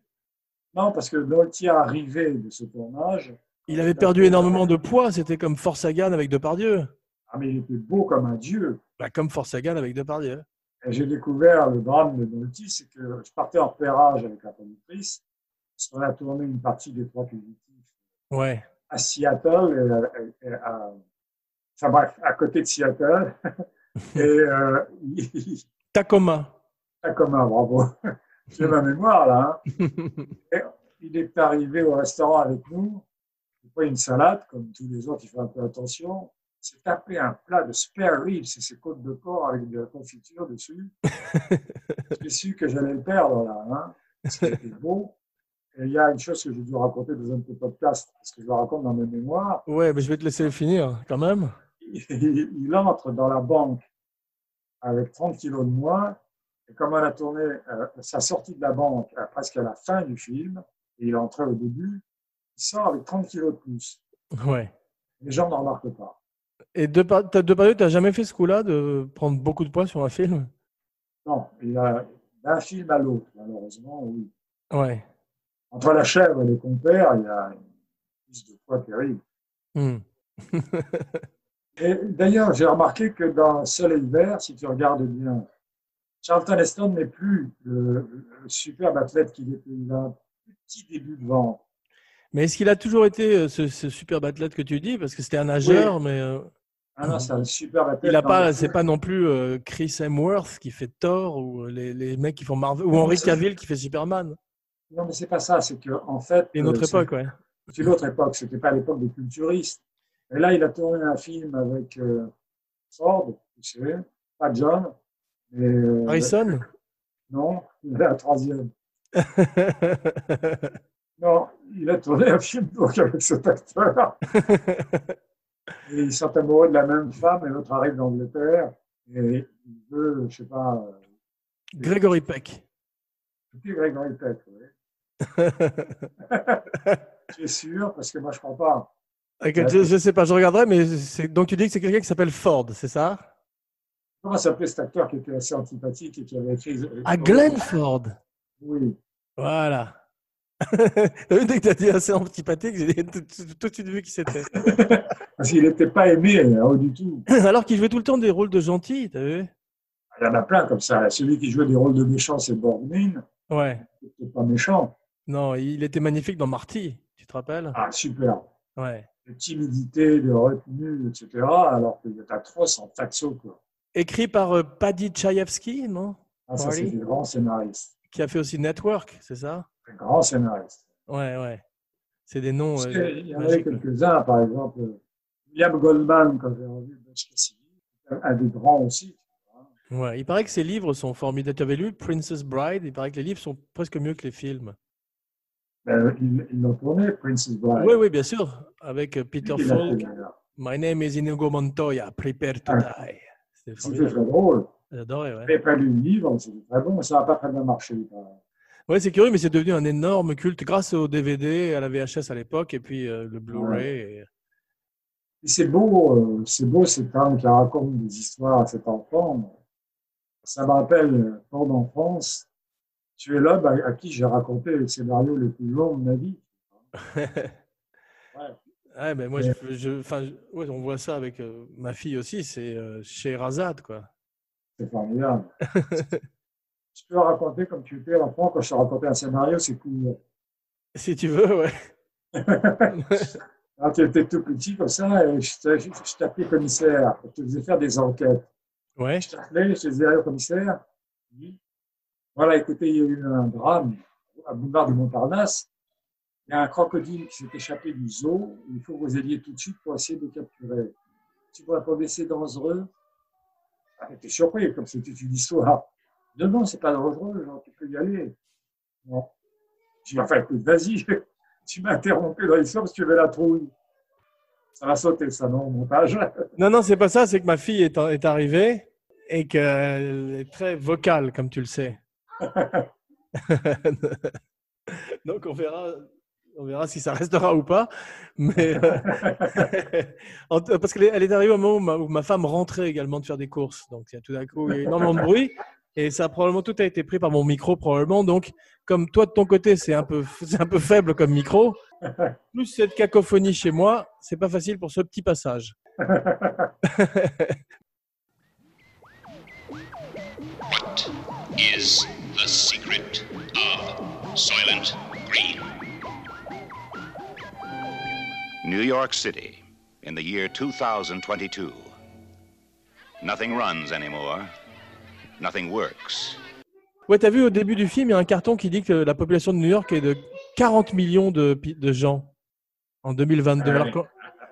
Non, parce que Nolte est arrivé de ce tournage. Il avait perdu énormément de poids. C'était comme Force Sagan avec Depardieu. Ah, mais il était beau comme un dieu. Bah, comme Force Sagan avec Depardieu. J'ai découvert le drame de Nolte, c'est que je partais en repérage avec la productrice. parce qu'on a tourné une partie des Trois Fugitifs Ouais. à Seattle, et à- et à- enfin bref, à côté de Seattle. [laughs] et euh, Tacoma. Tacoma, bravo. J'ai ma mémoire là. hein. [laughs] Et il est arrivé au restaurant avec nous. Il a pris une salade, comme tous les autres, il fait un peu attention. Il s'est tapé un plat de spare ribs, c'est ces côtes de porc avec de la confiture dessus. [laughs] J'ai su que j'allais le perdre là. Hein, parce qu'il était beau. Il y a une chose que j'ai dû raconter dans un de tes podcasts, parce que je le raconte dans mes mémoires. Ouais, mais je vais te laisser le finir quand même. il, [laughs] il entre dans la banque avec 30 kilos de moins. Et comme on a tourné euh, sa sortie de la banque à presque à la fin du film, et il est entré au début, il sort avec 30 kilos de plus. Ouais. Les gens ne remarquent pas. Et Depar- t'as- Depardieu, tu n'as jamais fait ce coup-là de prendre beaucoup de poids sur un film? Non, d'un film à l'autre, malheureusement, oui. Ouais. Entre la chèvre et les compères, il y a une prise de poids terrible. Hmm. [laughs] Et d'ailleurs, j'ai remarqué que dans Soleil vert, si tu regardes bien, Charlton Heston n'est plus le, le superbe athlète qu'il était. Il a un petit début de ventre. Mais est-ce qu'il a toujours été euh, ce, ce superbe athlète que tu dis? Parce que c'était un nageur, mais euh, Ah non, c'est un superbe athlète. il a pas, c'est pas non plus euh, Chris Hemsworth qui fait Thor ou les, les mecs qui font Marvel ou Henry Cavill qui fait Superman. Non, mais c'est pas ça. C'est que en fait, C'est une autre euh, époque, ouais. C'est une autre époque. C'était pas l'époque des culturistes. Et là, il a tourné un film avec euh, Ford, tu sais, pas John, mais euh, Harrison? Non, il est la troisième. [laughs] Non, il a tourné un film donc avec cet acteur. [laughs] Et ils sont amoureux de la même femme et l'autre arrive d'Angleterre et il veut, je sais pas, euh, Gregory Peck. c'était Grégory Peck, oui. Es sûr? Parce que moi, je crois pas. Je, je sais pas, je regarderai, mais c'est- donc tu dis que c'est quelqu'un qui s'appelle Ford, c'est ça? Comment s'appelait cet acteur qui était assez antipathique et qui avait écrit. À Glenford. Oui. Voilà. Dès que tu as dit assez antipathique, j'ai tout de suite vu qui c'était. [laughs] Parce qu'il n'était pas aimé hein, du tout. [laughs] Alors qu'il jouait tout le temps des rôles de gentil, t'as vu? Il y en a plein comme ça. Celui qui jouait des rôles de méchant, c'est Borgnine. Ouais. C'était pas méchant. Non, il était magnifique dans Marty, tu te rappelles? Ah, super. Ouais. De timidité, de retenue, etc. Alors qu'il atroce en faxo, quoi. Écrit par euh, Paddy Chayefsky, non? Ah, ça, c'est des grands scénaristes. Qui a fait aussi Network, c'est ça? Des grands scénaristes. Ouais, ouais. C'est des noms. Euh, qu'il y en avait quelques-uns, par exemple, William Goldman, quand j'ai revu Butch Cassidy, un des grands aussi. Ouais, il paraît que ces livres sont formidables. Tu avais lu Princess Bride? Il paraît que les livres sont presque mieux que les films. Ben, ils l'ont tourné, Princess Bride. Oui, oui, bien sûr. Avec euh, Peter Falk. My name is Inigo Montoya. Prepare to Ah. die. C'était très drôle. J'adorais, ouais. Lu le livre, c'était très bon, mais ça n'a pas très bien marché. Ouais, c'est curieux, mais c'est devenu un énorme culte grâce au DVD, à la VHS à l'époque, et puis euh, le Blu-ray. et- Et c'est beau, euh, c'est beau cet homme qui raconte des histoires à cet enfant. Ça me rappelle euh, ton enfance. Tu es l'homme à, à qui j'ai raconté le scénario le plus long de ma vie. [laughs] Ouais, mais moi, je, je- enfin, je- ouais, on voit ça avec euh, ma fille aussi, c'est euh, chez Razad, quoi. C'est formidable. [laughs] je peux raconter comme tu étais enfant quand je te racontais un scénario, c'est cool. Si tu veux, ouais. Quand [laughs] tu étais tout petit comme ça, et je te- je je t'appelais commissaire, je te faisais faire des enquêtes. Ouais. Je t'appelais, je te disais, commissaire, oui. Voilà, écoutez, il y a eu un drame à Boulevard du Montparnasse. Il y a un crocodile qui s'est échappé du zoo. Il faut que vous alliez tout de suite pour essayer de capturer. Tu vois, pour c'est dangereux. Ah, J'étais surpris, comme c'était une histoire. Non, non, c'est pas dangereux, genre, tu peux y aller. Non. Dis, enfin, écoute, vas-y, [laughs] tu m'as interrompu dans l'histoire parce que tu veux la trouille. Ça va sauter, ça, non, au montage. [laughs] Non, non, c'est pas ça, c'est que ma fille est arrivée et qu'elle est très vocale, comme tu le sais. [laughs] Donc, on verra, on verra si ça restera ou pas. Mais, euh, [laughs] parce qu'elle est, arrivée au moment où ma, femme rentrait également de faire des courses. Donc, il y a tout d'un coup il a énormément de bruit. Et ça, probablement, tout a été pris par mon micro, probablement. Donc, comme toi, de ton côté, c'est un peu, c'est un peu faible comme micro, plus cette cacophonie chez moi, c'est pas facile pour ce petit passage. [laughs] the secret of Soylent Green? New York City in the year 2022. Nothing runs anymore. Nothing works. Ouais, t'as vu au début du film, il y a un carton qui dit que la population de New York est de 40 millions de, de gens en 2022. Alors que-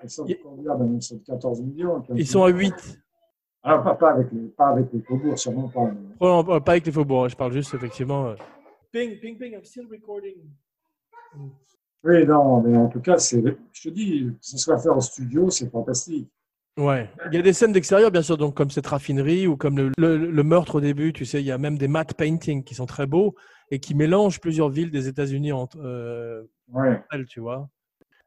Ils sont de combien ben, Ils sont de 14 millions. 15 ils sont à millions. 8. Alors, pas, pas avec les, pas avec les faubourgs, sûrement pas. mais- Probablement pas avec les faubourgs, je parle juste effectivement. euh. Ping, ping, ping, I'm still recording. Oui, non, mais en tout cas, c'est, je te dis, que ce soit fait en studio, c'est fantastique. Ouais. Il y a des scènes d'extérieur, bien sûr, donc comme cette raffinerie ou comme le, le- le meurtre au début, tu sais, il y a même des matte paintings qui sont très beaux et qui mélangent plusieurs villes des États-Unis entre euh, Ouais. elles, tu vois.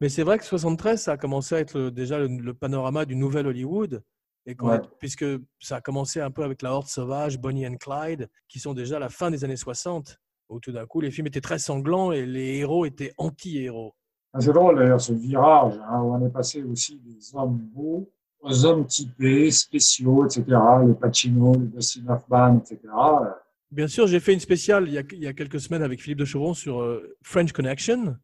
Mais c'est vrai que 73, ça a commencé à être le- déjà le, le panorama du nouvel Hollywood. Et Ouais. puisque ça a commencé un peu avec La Horde Sauvage, Bonnie and Clyde, qui sont déjà à la fin des années 60, où tout d'un coup les films étaient très sanglants et les héros étaient anti-héros. Ah, C'est drôle d'ailleurs ce virage hein, où on est passé aussi des hommes beaux aux hommes typés, spéciaux, etc. Les Pacino, les Dustin Hoffman, etc. Bien sûr, j'ai fait une spéciale il y a, il y a quelques semaines avec Philippe de Chauvron sur euh, French Connection.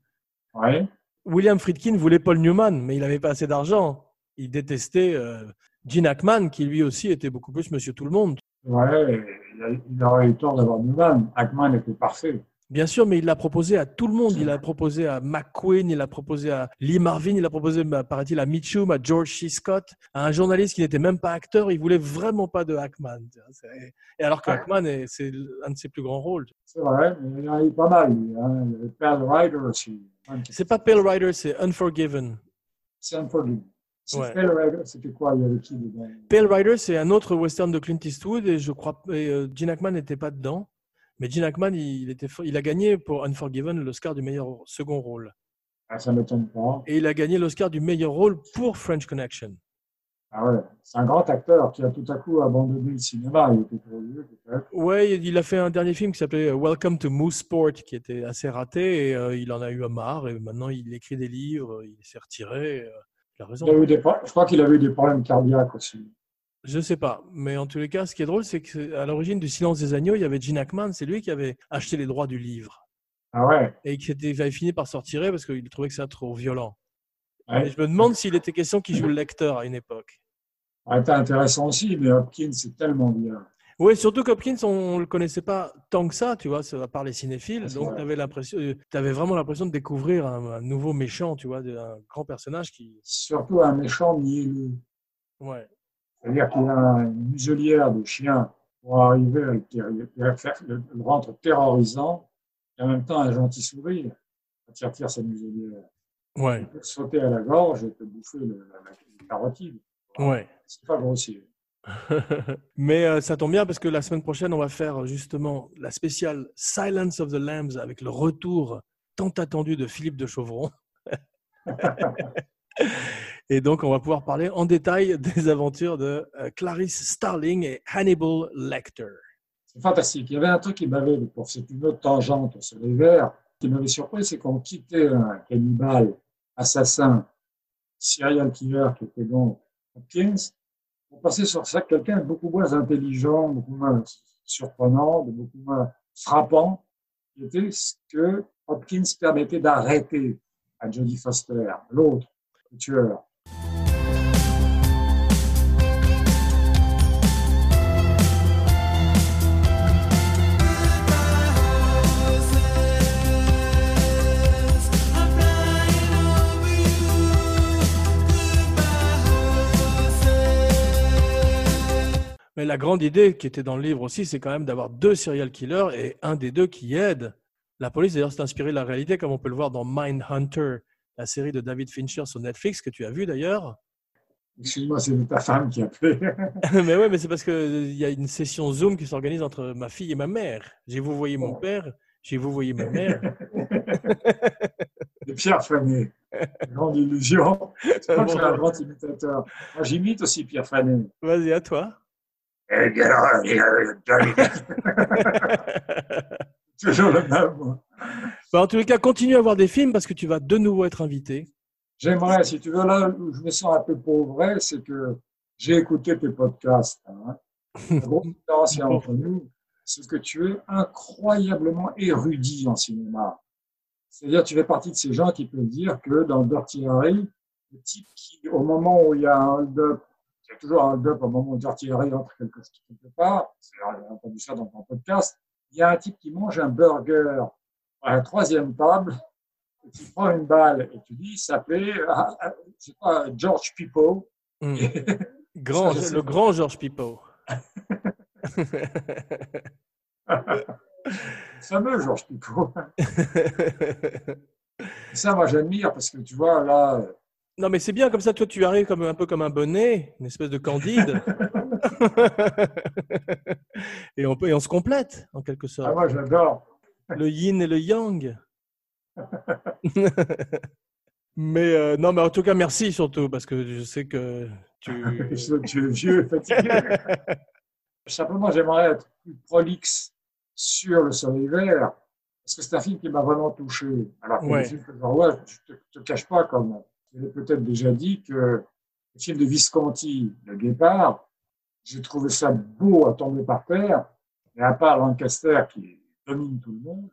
Ouais. William Friedkin voulait Paul Newman, mais il n'avait pas assez d'argent. Il détestait euh, Gene Hackman, qui lui aussi était beaucoup plus Monsieur Tout le Monde. Ouais, il, aurait eu tort d'avoir Newman. Hackman était parfait. Bien sûr, mais il l'a proposé à tout le monde. Il l'a proposé à McQueen, il l'a proposé à Lee Marvin, il l'a proposé, bah, paraît-il, à Mitchum, à George C. Scott, à un journaliste qui n'était même pas acteur. Il voulait vraiment pas de Hackman. Et alors que Hackman, est- c'est un de ses plus grands rôles. C'est vrai, il y en a eu pas mal. Hein. Pearl Rider aussi. C'est pas Pale Rider, c'est Unforgiven. C'est Unforgiven. Ouais. Rider, c'était quoi Il y avait qui dedans? Pale Rider, c'est un autre western de Clint Eastwood et je crois et euh, Gene Hackman n'était pas dedans. Mais Gene Hackman, il, était, fo- il a gagné pour Unforgiven l'Oscar du meilleur second rôle. ah, Ça ne m'étonne pas. Et il a gagné l'Oscar du meilleur rôle pour French Connection. Ah ouais, c'est un grand acteur qui a tout à coup abandonné le cinéma. Il était trop vieux, peut-être. Ouais, il a fait un dernier film qui s'appelait euh, Welcome to Moose Sport, qui était assez raté, et euh, il en a eu marre, et maintenant il écrit des livres, il s'est retiré. Il a raison. Il a eu des je crois qu'il avait eu des problèmes cardiaques aussi. Je sais pas, mais en tous les cas, ce qui est drôle, c'est qu'à l'origine du Silence des agneaux, il y avait Gene Hackman, c'est lui qui avait acheté les droits du livre, Ah ouais, et qui avait fini par s'en retirer parce qu'il trouvait que c'était trop violent. Ouais. Et je me demande s'il était question qu'il joue le lecteur à une époque. ça a été intéressant aussi, mais Hopkins, c'est tellement bien. Oui, surtout qu'Hopkins, on ne le connaissait pas tant que ça, tu vois, à part les cinéphiles. C'est Donc, tu avais, avais vraiment l'impression de découvrir un, un nouveau méchant, tu vois, un grand personnage qui. Surtout un méchant mielleux. Ouais. C'est-à-dire qu'il a une muselière de chien pour arriver à le, rendre terrorisant et en même temps un gentil sourire quand il retire sa muselière. Ouais. Il peut te sauter à la gorge et te bouffer le, la, la carotide. Ouais. C'est pas grossier. Mais euh, ça tombe bien parce que la semaine prochaine, on va faire justement la spéciale Silence of the Lambs avec le retour tant attendu de Philippe de Chauvron. [laughs] et donc, on va pouvoir parler en détail des aventures de euh, Clarice Starling et Hannibal Lecter. C'est fantastique. Il y avait un truc qui m'avait, pour c'est une autre tangente sur les verts, qui m'avait surpris, c'est qu'on quittait un cannibale, assassin, serial killer qui était donc Hopkins, on passait sur ça quelqu'un beaucoup moins intelligent, beaucoup moins surprenant, beaucoup moins frappant, qui était ce que Hopkins permettait d'arrêter à Jodie Foster, l'autre, tueur. Mais la grande idée qui était dans le livre aussi, c'est quand même d'avoir deux serial killers et un des deux qui aide la police. D'ailleurs, c'est inspiré de la réalité, comme on peut le voir dans Mindhunter, la série de David Fincher sur Netflix, que tu as vu d'ailleurs. Excuse-moi, c'est ta femme qui appelait. [laughs] mais ouais, mais c'est parce qu'il y a une session Zoom qui s'organise entre ma fille et ma mère. J'ai vous voyé mon père, j'ai vous voyé ma mère. [laughs] Et Pierre Fanet, [laughs] grande illusion. Je crois que je suis un grand imitateur. Moi, j'imite aussi Pierre Fanet. Vas-y, à toi. Hey, get out of here, you dirty- [laughs] [laughs] Toujours le même. Bah, en tous les cas, continue à voir des films parce que tu vas de nouveau être invité. J'aimerais, si tu veux, là où je me sens un peu pauvre, c'est que j'ai écouté tes podcasts. Hein. [laughs] La grosse différence entre nous, c'est que tu es incroyablement érudit en cinéma. C'est-à-dire, tu fais partie de ces gens qui peuvent dire que dans Dirty Harry, le type qui, au moment où il y a un hold-up, y a toujours un hold-up au moment où Harry entre quelque, quelque part, j'ai entendu ça dans ton podcast, il y a un type qui mange un burger à la troisième table, et tu prends une balle et tu dis, il s'appelait, ah, ah, je sais pas, George Pipo. Hmm. [laughs] Grand, Ça, le grand Georges Pipot. [laughs] Le fameux George Pipo. [laughs] Ça, moi, j'admire parce que tu vois, là, Non, mais c'est bien comme ça, toi, tu arrives comme un peu comme un bonnet, une espèce de candide. [laughs] et, on peut, et on se complète, en quelque ah, sorte. moi, j'adore. Le yin et le yang. [laughs] mais euh, non, mais en tout cas, merci surtout, parce que je sais que tu. tu es vieux, fatigué. [laughs] Simplement, j'aimerais être plus prolixe sur le soleil vert, parce que c'est un film qui m'a vraiment touché. Alors que Ouais. les films que je revois, je ne te, te cache pas, comme je l'ai peut-être déjà dit, que le film de Visconti, Le Guépard, j'ai trouvé ça beau à tomber par terre, mais à part Lancaster qui domine tout le monde,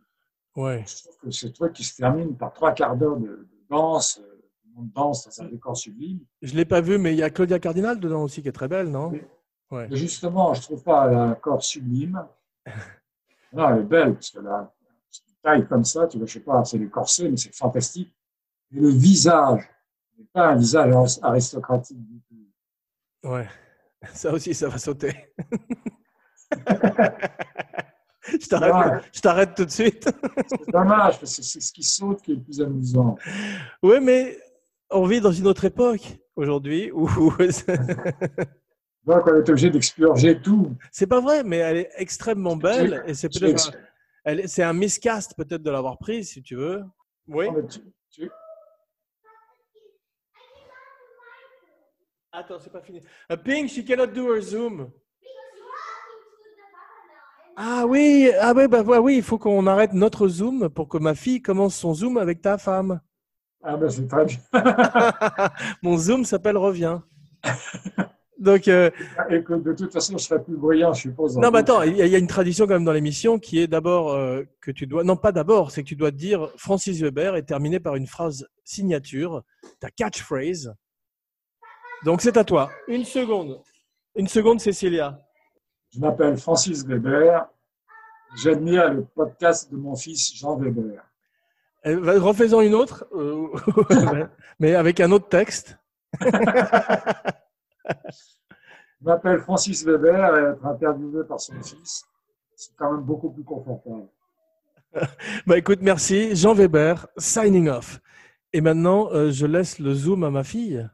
Ouais. je trouve que ce truc qui se termine par trois quarts d'heure de, de danse, euh, tout le monde danse dans un décor sublime, Je ne l'ai pas vu, mais il y a Claudia Cardinal dedans aussi, qui est très belle, non? Ouais. Justement, je trouve pas un corps sublime. [laughs] Non, elle est belle, parce que là, une taille comme ça, tu vois, je sais pas, c'est les corsets, mais c'est fantastique. Et le visage, n'est pas un visage aristocratique du tout. Ouais. [laughs] Ça aussi, ça va sauter. [laughs] je t'arrête Ouais. je t'arrête tout de suite. C'est dommage, parce que c'est ce qui saute qui est le plus amusant. Oui, mais on vit dans une autre époque aujourd'hui où [laughs] Donc, on est obligé d'expurger tout. c'est pas vrai, mais elle est extrêmement belle et c'est peut-être c'est un miscast peut-être de l'avoir prise si tu veux. Oui. Non, mais tu- tu- Attends, c'est pas fini. A pink, she cannot do her Zoom. Ah oui, ah ouais, bah, bah oui, il faut qu'on arrête notre Zoom pour que ma fille commence son Zoom avec ta femme. Ah ben c'est très bien. [laughs] Mon Zoom s'appelle Reviens. Donc, euh, Et que de toute façon, je serai plus bruyant, je suppose. non, mais attends, il y, a- il y a une tradition quand même dans l'émission qui est d'abord euh, que tu dois, non pas d'abord, c'est que tu dois dire Francis Weber et terminer par une phrase signature, ta catchphrase. Donc c'est à toi. Une seconde. Une seconde, Cécilia. Je m'appelle Francis Weber. J'admire le podcast de mon fils Jean Weber. Euh, va- Refais-en une autre, euh, [laughs] mais avec un autre texte. [laughs] Je m'appelle Francis Weber et être interviewé par son fils, c'est quand même beaucoup plus confortable. [laughs] Bah écoute, merci. Jean Weber, signing off. Et maintenant, euh, je laisse le zoom à ma fille.